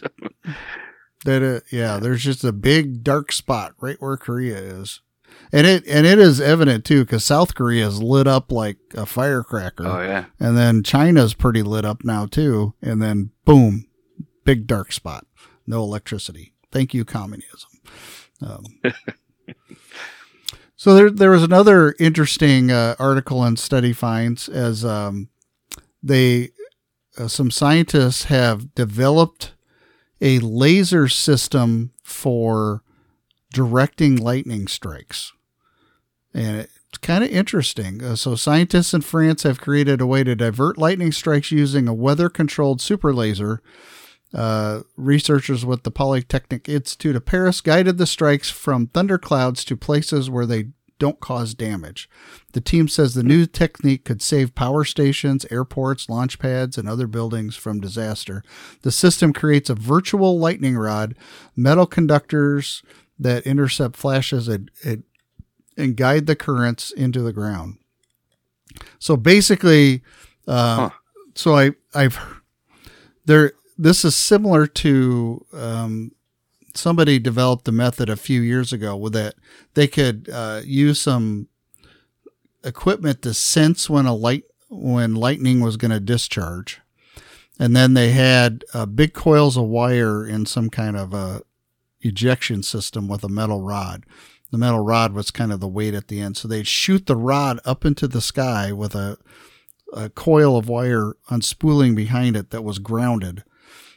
That it, yeah, there's just a big dark spot right where Korea is. And it and it is evident too because South Korea is lit up like a firecracker, oh yeah. and then China's pretty lit up now too. And then boom, big dark spot, no electricity. Thank you, communism. Um, *laughs* so there, there was another interesting uh, article in Study Finds as um, they, uh, some scientists have developed a laser system for directing lightning strikes, and it's kind of interesting. Uh, so scientists in France have created a way to divert lightning strikes using a weather-controlled super laser. Uh, researchers with the Polytechnic Institute of Paris guided the strikes from thunderclouds to places where they don't cause damage. The team says the new technique could save power stations, airports, launch pads, and other buildings from disaster. The system creates a virtual lightning rod, metal conductors that intercept flashes and, and, and guide the currents into the ground. So basically, uh, Huh. so I I've there this is similar to um, somebody developed a method a few years ago with that they could uh, use some equipment to sense when a light when lightning was going to discharge and then they had uh, big coils of wire in some kind of a ejection system with a metal rod the metal rod was kind of the weight at the end so they'd shoot the rod up into the sky with a, a coil of wire unspooling behind it that was grounded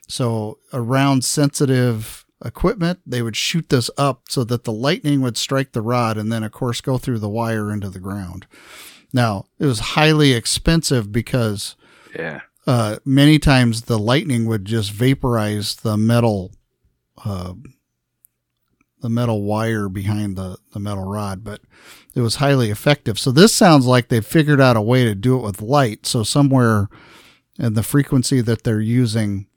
so around sensitive equipment, they would shoot this up so that the lightning would strike the rod and then, of course, go through the wire into the ground. Now, it was highly expensive because Yeah. uh, many times the lightning would just vaporize the metal, uh, the metal wire behind the, the metal rod, but it was highly effective. So this sounds like they figured out a way to do it with light. So somewhere in the frequency that they're using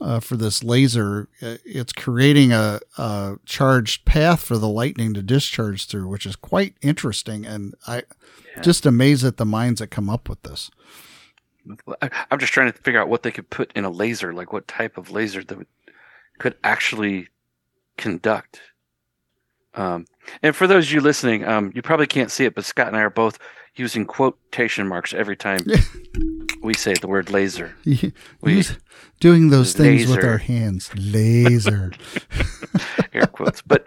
uh, for this laser, uh, it's creating a, a charged path for the lightning to discharge through, which is quite interesting. And I just amazed at the minds that come up with this. I'm just trying to figure out what they could put in a laser, like what type of laser that would, could actually conduct. Um, and for those of you listening, um, you probably can't see it, but Scott and I are both using quotation marks every time we say the word laser. *laughs* We, We- doing those things with our hands. Laser. *laughs* air quotes. But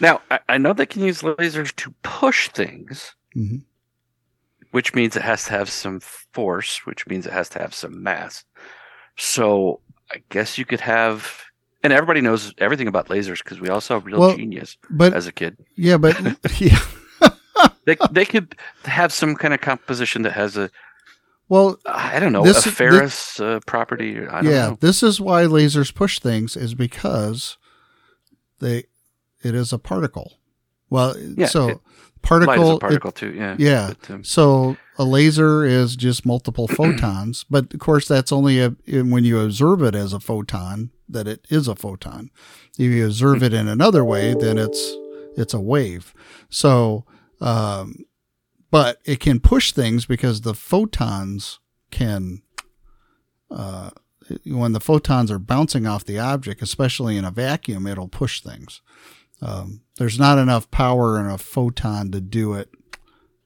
now I, I know they can use lasers to push things, Mhm. which means it has to have some force, which means it has to have some mass. So I guess you could have, and everybody knows everything about lasers because we all saw Real Well, Genius But as a kid. yeah, but *laughs* *laughs* yeah. They they could have some kind of composition that has a Well, I don't know This- a ferrous uh, property. I don't yeah, know. this is why lasers push things is because they it is a particle. Well, Yeah, so it- particle, a it- particle too. Yeah. yeah. But, um, So a laser is just multiple *clears throat* photons, but of course that's only a, when you observe it as a photon that it is a photon. If you observe it in another way, then it's it's a wave. So, um, but it can push things because the photons can. Uh, when the photons are bouncing off the object, especially in a vacuum, it'll push things. Um, there's not enough power in a photon to do it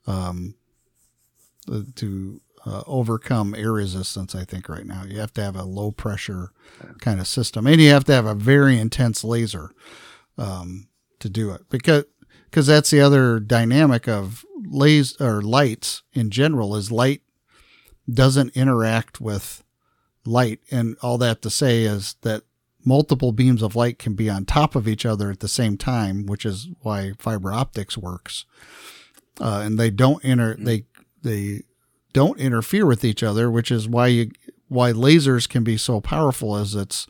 um, to uh, overcome air resistance. I think right now you have to have a low pressure kind of system, and you have to have a very intense laser um, to do it because because that's the other dynamic of lasers or lights in general is light doesn't interact with light, and all that to say is that multiple beams of light can be on top of each other at the same time, which is why fiber optics works. Uh, and they don't enter they they don't interfere with each other, which is why you why lasers can be so powerful as it's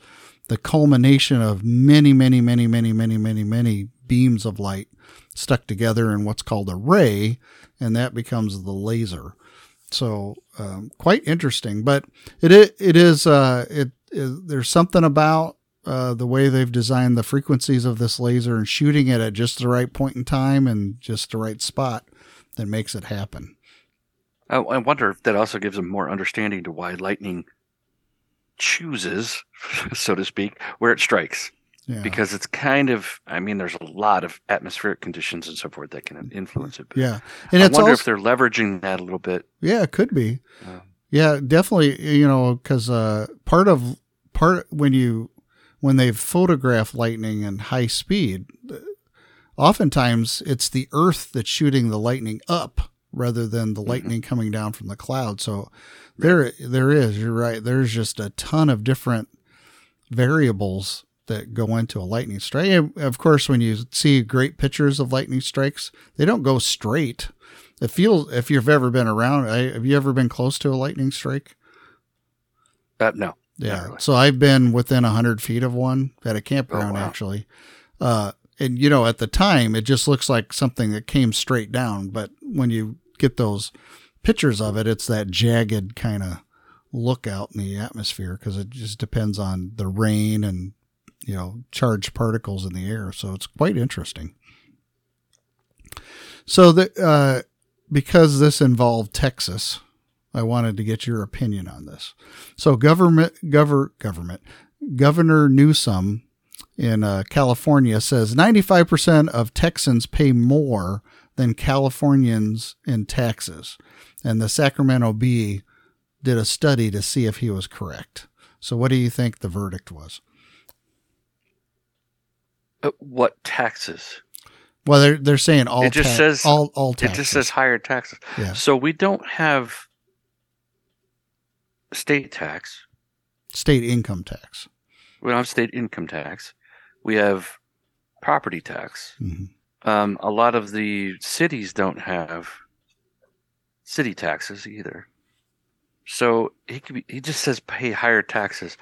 the culmination of many, many, many, many, many, many, many beams of light stuck together in what's called a ray, and that becomes the laser. So um, quite interesting, but it it, it is uh, it, it there's something about uh, the way they've designed the frequencies of this laser and shooting it at just the right point in time and just the right spot that makes it happen. I, I wonder if that also gives them more understanding to why lightning chooses, *laughs* so to speak, where it strikes. Yeah. Because it's kind of, I mean, there's a lot of atmospheric conditions and so forth that can influence it. But yeah, and I wonder also if they're leveraging that a little bit. yeah, it could be. Um, Yeah, definitely. You know, because uh, part of part when you when they photograph lightning in high speed, oftentimes it's the Earth that's shooting the lightning up rather than the lightning coming down from the cloud. So there there is. You're right. There's just a ton of different variables that go into a lightning strike. Of course, when you see great pictures of lightning strikes, they don't go straight. It feels if you've ever been around. I, have you ever been close to a lightning strike? uh, no. Yeah. Really. So I've been within a hundred feet of one at a campground Oh, wow. actually. Uh, and you know, at the time it just looks like something that came straight down. But when you get those pictures of it, it's that jagged kind of look out in the atmosphere because it just depends on the rain and, you know, charged particles in the air. So it's quite interesting. So the, uh, because this involved Texas, I wanted to get your opinion on this. So government, gover, government, Governor Newsom in uh, California says 95% of Texans pay more than Californians in taxes. And the Sacramento Bee did a study to see if he was correct. So what do you think the verdict was? Uh, what taxes? Well, they're they're saying all It just ta- says- all all taxes. It just says higher taxes. Yeah. So we don't have state tax. state income tax. We don't have state income tax. We have property tax. Mhm. Um, a lot of the cities don't have city taxes either. So he could be, he just says pay higher taxes.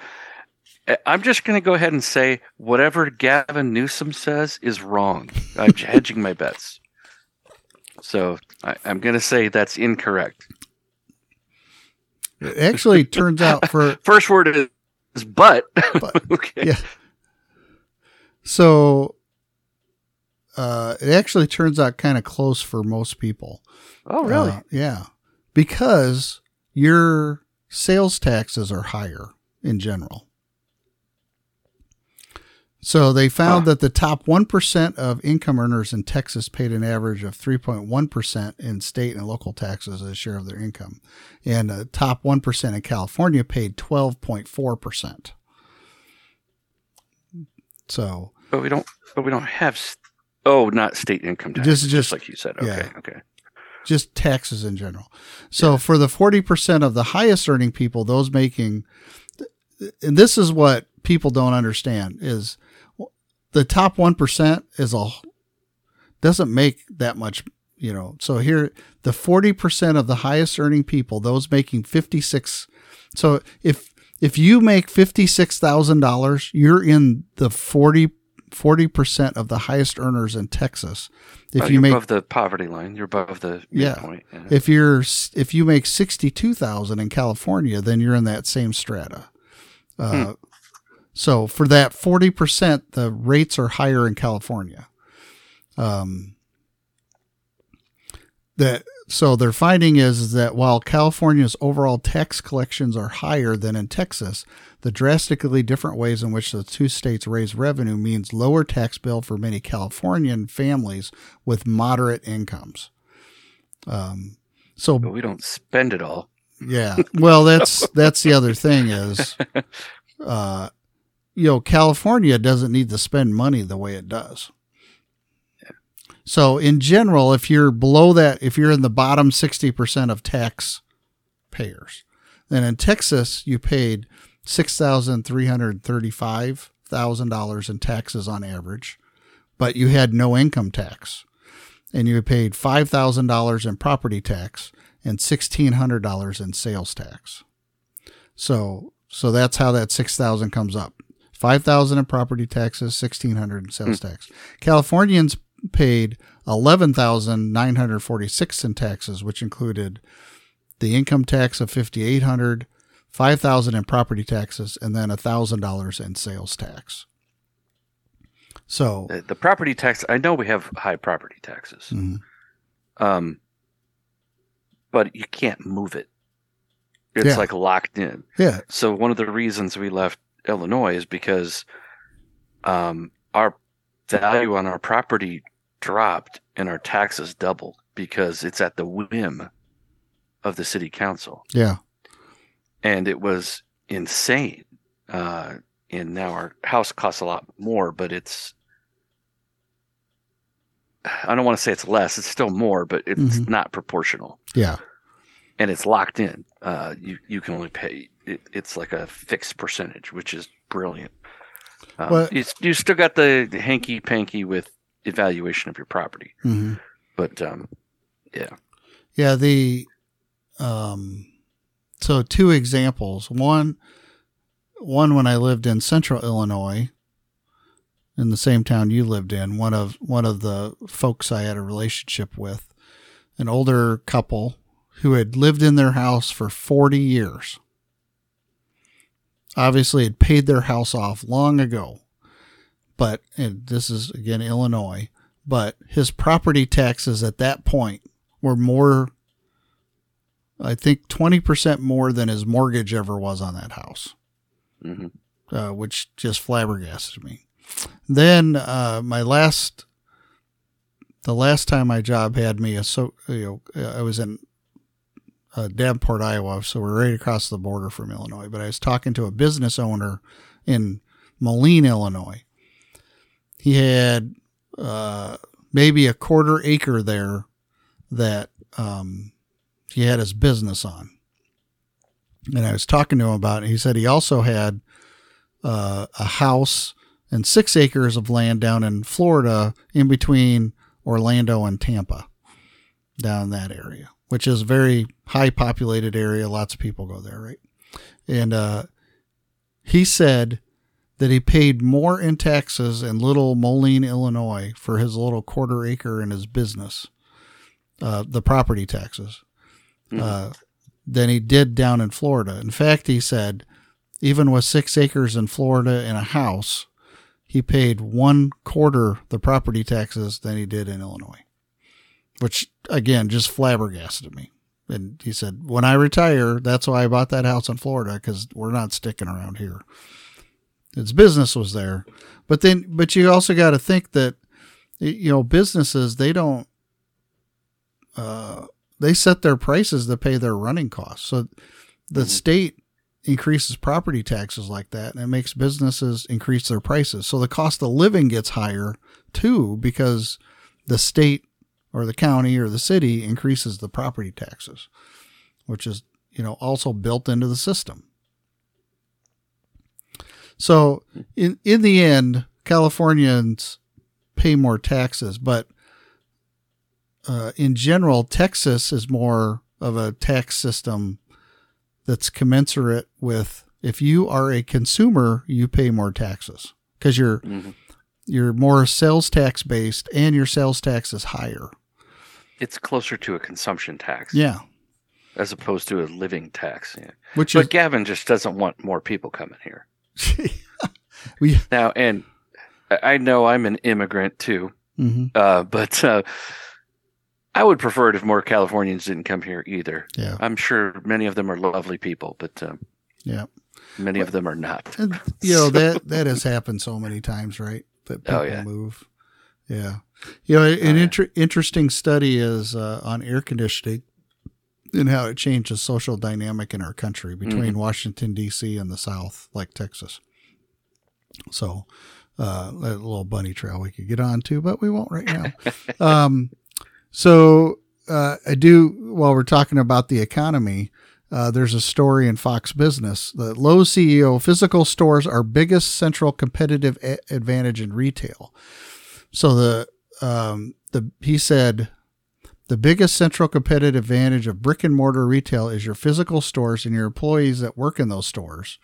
I'm just going to go ahead and say whatever Gavin Newsom says is wrong. I'm *laughs* hedging my bets. So I, I'm going to say that's incorrect. It actually turns out for *laughs* First word is, is but. But, *laughs* okay. yeah. So uh, it actually turns out kind of close for most people. Oh, really? Uh, yeah. Because your sales taxes are higher in general. So they found Huh. that the top 1% of income earners in Texas paid an average of 3.1% in state and local taxes as a share of their income. And the top 1% in California paid 12.4%. So but we don't. But we don't have. Oh, not state income tax. Just- like you said. Okay. yeah. Okay. just taxes in general. So for the 40% of the highest earning people, those making, and this is what people don't understand is the top 1% is a, doesn't make that much, you know. So here, the 40% of the highest earning people, those making 56. So if, if you make $56,000, you're in the 40, 40% of the highest earners in Texas. If Oh, you make above the poverty line, you're above the Yeah. midpoint. Yeah. if you're if you make sixty two thousand in California, then you're in that same strata. Uh, So for that forty percent, the rates are higher in California. Um, that so their finding is, that while California's overall tax collections are higher than in Texas, the drastically different ways in which the two states raise revenue means lower tax bill for many Californian families with moderate incomes. Um, so but we don't spend it all. yeah. Well, that's *laughs* that's the other thing is, uh, you know, California doesn't need to spend money the way it does. So in general, if you're below that, if you're in the bottom sixty percent of tax payers, then in Texas you paid six thousand three hundred thirty-five thousand dollars in taxes on average, but you had no income tax, and you paid five thousand dollars in property tax, and $1,600 in sales tax. So, so that's how that 6,000 comes up. 5,000 in property taxes, 1,600 in sales hmm. tax. Californians paid 11,946 in taxes, which included the income tax of 5,800, 5,000 in property taxes, and then $1,000 in sales tax. So, The, the property tax. I know we have high property taxes, mhm. um, but you can't move it. It's Yeah. like locked in. yeah, So one of the reasons we left Illinois is because um, our value on our property dropped and our taxes doubled because it's at the whim of the city council, yeah, and it was insane. Uh, and now our house costs a lot more, but it's I don't want to say it's less; it's still more, but it's Mhm. not proportional yeah, and it's locked in. Uh, you you can only pay it, it's like a fixed percentage, which is brilliant. Um, Well- it's, you still got the hanky panky with evaluation of your property, hmm but um, yeah, yeah. The um, so two examples. One, one when I lived in Central Illinois, in the same town you lived in. One of one of the folks I had a relationship with, an older couple who had lived in their house for forty years. Obviously, had paid their house off long ago, but and this is again Illinois. But his property taxes at that point were more I think 20% more than his mortgage ever was on that house, hmm uh, which just flabbergasted me. Then uh, my last, the last time my job had me, a so you know, I was in uh, Davenport, Iowa, so we're right across the border from Illinois. But I was talking to a business owner in Moline, Illinois. He had uh, maybe a quarter acre there that um, he had his business on. And I was talking to him about it. He said he also had uh, a house and six acres of land down in Florida in between Orlando and Tampa, down that area, which is a very high populated area. Lots of people go there, right? And uh, he said that he paid more in taxes in little Moline, Illinois for his little quarter acre in his business, uh, the property taxes, uh, than he did down in Florida. In fact, he said even with six acres in Florida and a house, he paid one quarter the property taxes than he did in Illinois, which again just flabbergasted me. And he said, when I retire, that's why I bought that house in Florida because we're not sticking around here. His business was there, but then, but you also got to think that, you know, businesses they don't, uh, they set their prices to pay their running costs. So the state increases property taxes like that and it makes businesses increase their prices. So the cost of living gets higher too because the state or the county or the city increases the property taxes, which is, you know, also built into the system. So in in the end, Californians pay more taxes, but uh, in general, Texas is more of a tax system that's commensurate with if you are a consumer, you pay more taxes because you're Mhm. you're more sales tax based and your sales tax is higher. It's closer to a consumption tax, Yeah, as opposed to a living tax. Yeah. which But Gavin just doesn't want more people coming here. *laughs* we. now, and I know I'm an immigrant too, mhm, uh, but uh, I would prefer it if more Californians didn't come here either. yeah, I'm sure many of them are lovely people, but um, yeah. many of them are not. And, you know that that has happened so many times, right? That *laughs* people Oh, yeah. move. Yeah, you know, an inter- interesting study is uh, on air conditioning and how it changes social dynamic in our country between Washington D.C. and the South, like Texas. So, uh, a little bunny trail we could get on to, but we won't right now. *laughs* um, so uh, I do while we're talking about the economy. Uh, there's a story in Fox Business. that Lowe's CEO, physical stores are biggest central competitive a- advantage in retail. So the um, the he said The biggest central competitive advantage of brick and mortar retail is your physical stores and your employees that work in those stores.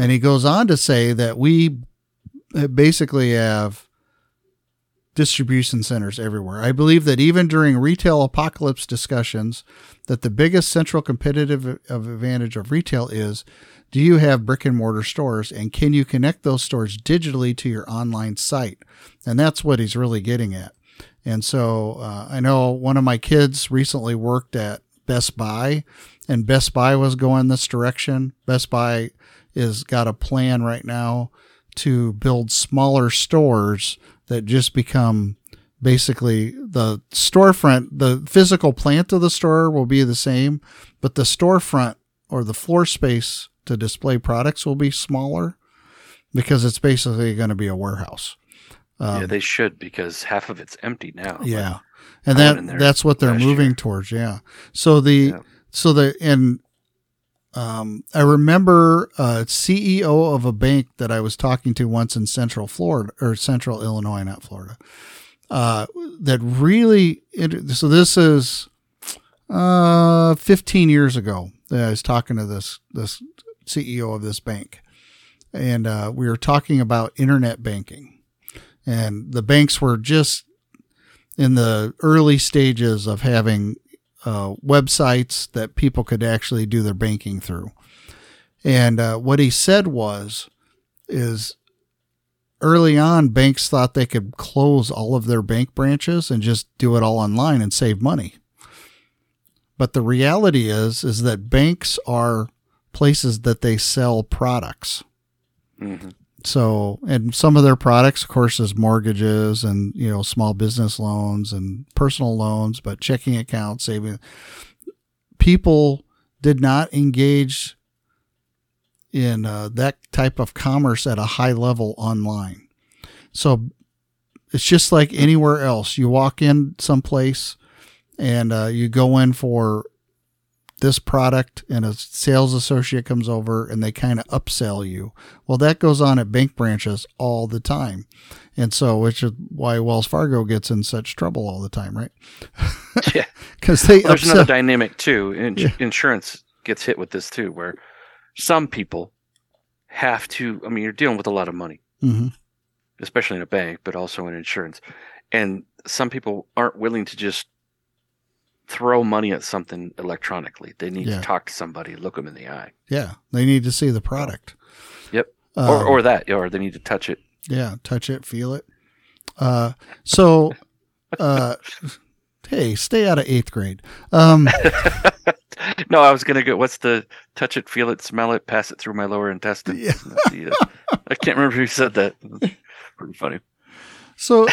And he goes on to say that we basically have distribution centers everywhere. I believe that even during retail apocalypse discussions, that the biggest central competitive advantage of retail is do you have brick and mortar stores and can you connect those stores digitally to your online site? And that's what he's really getting at. And so uh, I know one of my kids recently worked at Best Buy, and Best Buy was going this direction. Best Buy is got a plan right now to build smaller stores that just become basically the storefront. The physical plant of the store will be the same, but the storefront or the floor space to display products will be smaller because it's basically going to be a warehouse. yeah, they should because half of it's empty now. Um, Yeah. And that that's what they're moving year. towards, yeah. So the Yeah. so the and um I remember a CEO of a bank that I was talking to once in Central Florida or Central Illinois, not Florida. Uh that really so this is uh 15 years ago that I was talking to this this CEO of this bank. And uh we were talking about internet banking. And the banks were just in the early stages of having uh, websites that people could actually do their banking through. And uh, what he said was, is early on, banks thought they could close all of their bank branches and just do it all online and save money. But the reality is, is that banks are places that they sell products. Mhm. So, and some of their products, of course, is mortgages and, you know, small business loans and personal loans, but checking accounts, saving. People did not engage in uh, that type of commerce at a high level online. So it's just like anywhere else. You walk in someplace and uh, you go in for this product and a sales associate comes over and they kind of upsell you. Well, that goes on at bank branches all the time. And so, which is why Wells Fargo gets in such trouble all the time, right? *laughs* Yeah. *laughs* Because they Well, there's another dynamic too. In- Yeah. Insurance gets hit with this too, where some people have to. I mean, you're dealing with a lot of money, Mhm. especially in a bank, but also in insurance. And some people aren't willing to just throw money at something electronically. They need Yeah. to talk to somebody, look them in the eye. Yeah, they need to see the product. Yep. Um, or, or that, or they need to touch it. Yeah, touch it, feel it. Uh, so, *laughs* uh, hey, stay out of eighth grade. Um, *laughs* no, I was gonna go. What's the touch it, feel it, smell it, pass it through my lower intestine? Yeah. Uh, I can't remember who said that. *laughs* Pretty funny. so,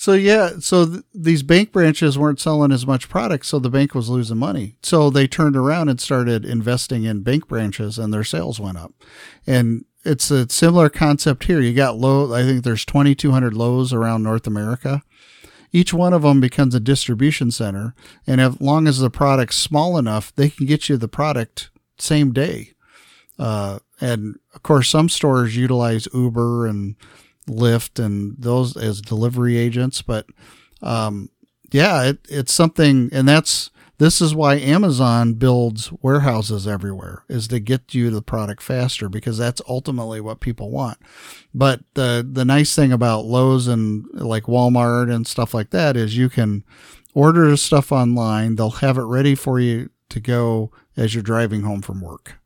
so yeah, so th- these bank branches weren't selling as much product, so the bank was losing money. So they turned around and started investing in bank branches, and their sales went up. And it's a similar concept here. You got low. I think there's 2,200 Lowe's around North America. Each one of them becomes a distribution center, and as long as the product's small enough, they can get you the product same day. Uh, and of course, some stores utilize Uber and Lyft and those as delivery agents. But um, yeah, it, it's something, and that's this is why Amazon builds warehouses everywhere is to get you the product faster because that's ultimately what people want. But the the nice thing about Lowe's and like Walmart and stuff like that is you can order stuff online. They'll have it ready for you to go as you're driving home from work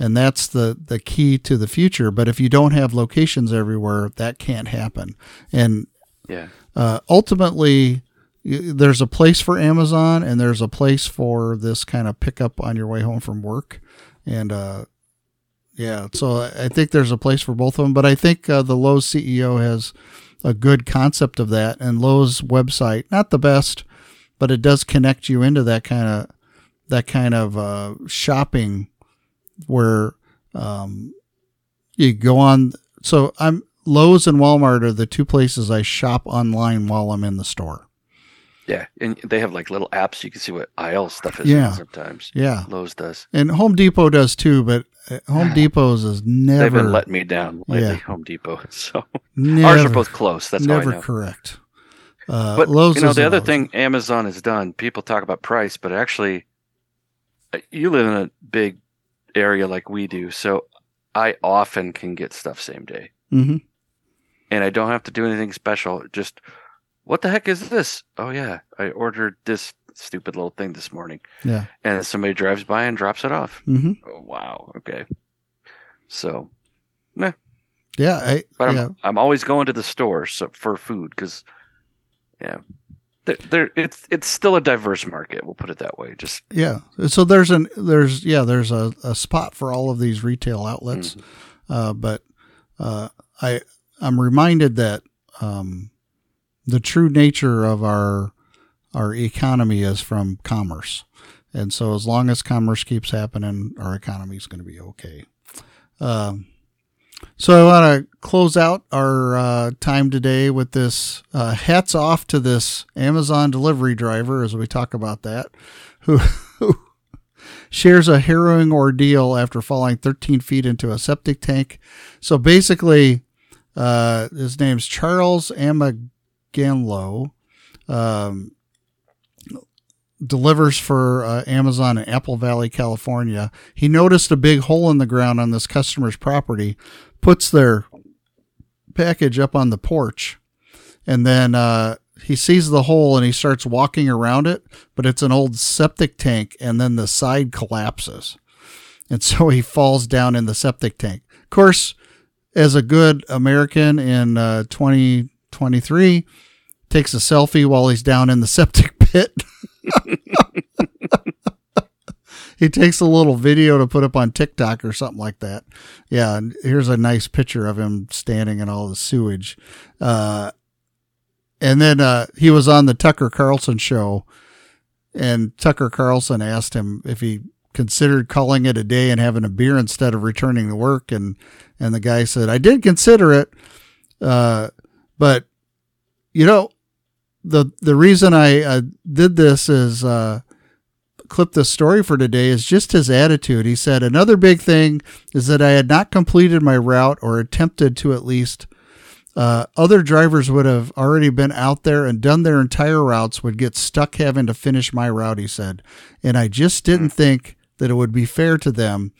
and that's the the key to the future. But if you don't have locations everywhere that can't happen. And Yeah. uh, ultimately there's a place for amazon and there's a place for this kind of pickup on your way home from work. And uh, yeah so i think there's a place for both of them but i think uh, the lowes ceo has a good concept of that. And lowes website not the best but it does connect you into that kind of that kind of uh, shopping where um, you go on. So I'm Lowe's and Walmart are the two places I shop online while I'm in the store. Yeah, and they have like little apps you can see what aisle stuff is. Yeah. sometimes. Yeah, Lowe's does. and Home Depot does too, but uh, Home *laughs* Depot's is They've never been letting me down lately. Yeah. Home Depot. *laughs* So never, ours are both close. That's never correct. Uh, But Lowe's you know the other Lowe's. thing Amazon has done. People talk about price, but actually, uh, you live in a big area like we do, so I often can get stuff same day, Mhm. and I don't have to do anything special. Just what the heck is this? Oh yeah, I ordered this stupid little thing this morning, Yeah. and somebody drives by and drops it off. hmm Oh wow, okay. So, Yeah. I, but yeah. I'm I'm always going to the store so, for food because, yeah, there, there it's it's still a diverse market. We'll put it that way. Just Yeah. So there's an there's yeah there's a, a spot for all of these retail outlets, uh, but uh, I I'm reminded that um, the true nature of our our economy is from commerce, and so as long as commerce keeps happening, our economy is going to be okay. Um, so I want to close out our uh, time today with this. Uh, hats off to this Amazon delivery driver as we talk about that, who, who shares a harrowing ordeal after falling 13 feet into a septic tank. So basically, uh, his name's Charles Amaganlo. Um, delivers for uh, Amazon in Apple Valley, California. He noticed a big hole in the ground on this customer's property, puts their package up on the porch, and then uh, he sees the hole and he starts walking around it, but it's an old septic tank, and then the side collapses. And so he falls down in the septic tank. Of course, as a good American in uh, 2023, takes a selfie while he's down in the septic *laughs* pit. He takes a little video to put up on TikTok or something like that. Yeah, and here's a nice picture of him standing in all the sewage. Uh, and then uh, he was on the Tucker Carlson show, and Tucker Carlson asked him if he considered calling it a day and having a beer instead of returning to work, and and the guy said, "I did consider it, uh, but you know." The the reason I uh, did this is uh, clip this story for today is just his attitude. He said another big thing is that I had not completed my route or attempted to at least. Uh, other drivers would have already been out there and done their entire routes, would get stuck having to finish my route, he said. And I just didn't think that it would be fair to them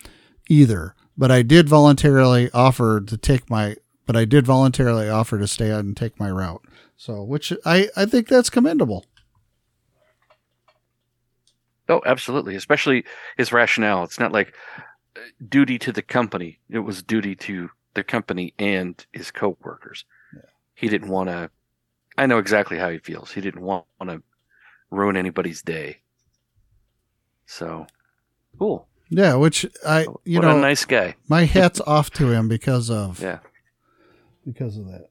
either. But I did voluntarily offer to take my, but I did voluntarily offer to stay out and take my route. So, which I, I think that's commendable. oh, absolutely. Especially his rationale. It's not like uh, duty to the company. It was duty to the company and his coworkers. He didn't want to. I know exactly how he feels. He didn't want, want to ruin anybody's day. So, cool. Yeah, which I, you what know, a nice guy. my hat's *laughs* off to him because of Yeah. because of that.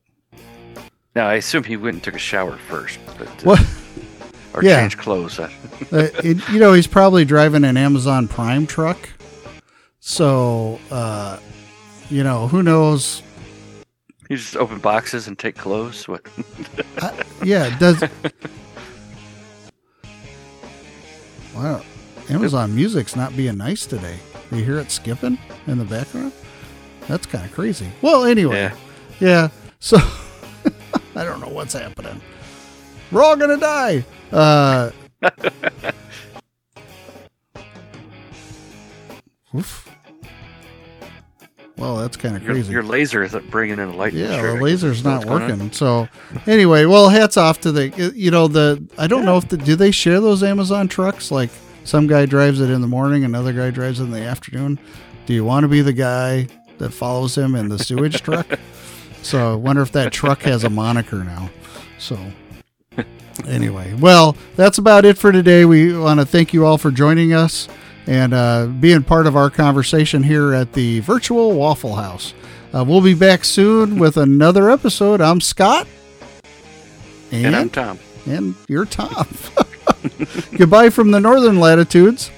Now I assume he went and took a shower first, but uh, What? *laughs* or Yeah. changed clothes. Uh, it- you know, he's probably driving an Amazon Prime truck. So, uh, you know, who knows? You just open boxes and take clothes. What? I, yeah, does. *laughs* Wow, Amazon Music's not being nice today. You hear it skipping in the background? That's kind of crazy. Well, anyway, Yeah. yeah. So *laughs* I don't know what's happening. We're all gonna die. Uh, *laughs* oof. Well, that's kind of crazy. your laser is bringing in a light. Yeah, the laser's not working. So anyway, well, hats off to the you know the I don't know if the do they share those Amazon trucks like some guy drives it in the morning, another guy drives it in the afternoon. Do you want to be the guy that follows him in the sewage *laughs* truck? So I wonder if that truck has a moniker now. So anyway, well, that's about it for today. We want to thank you all for joining us and uh, being part of our conversation here at the virtual Waffle House. Uh, we'll be back soon with another episode. I'm Scott. And, And I'm Tom. and you're Tom. *laughs* Goodbye from the northern latitudes.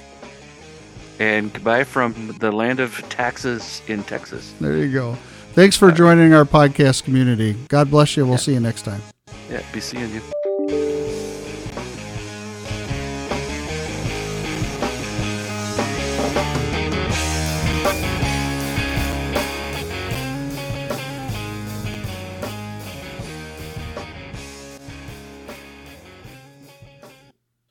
And goodbye from the land of taxes in Texas. There you go. Thanks for joining our podcast community. God bless you. We'll see you next time. Yeah, be seeing you.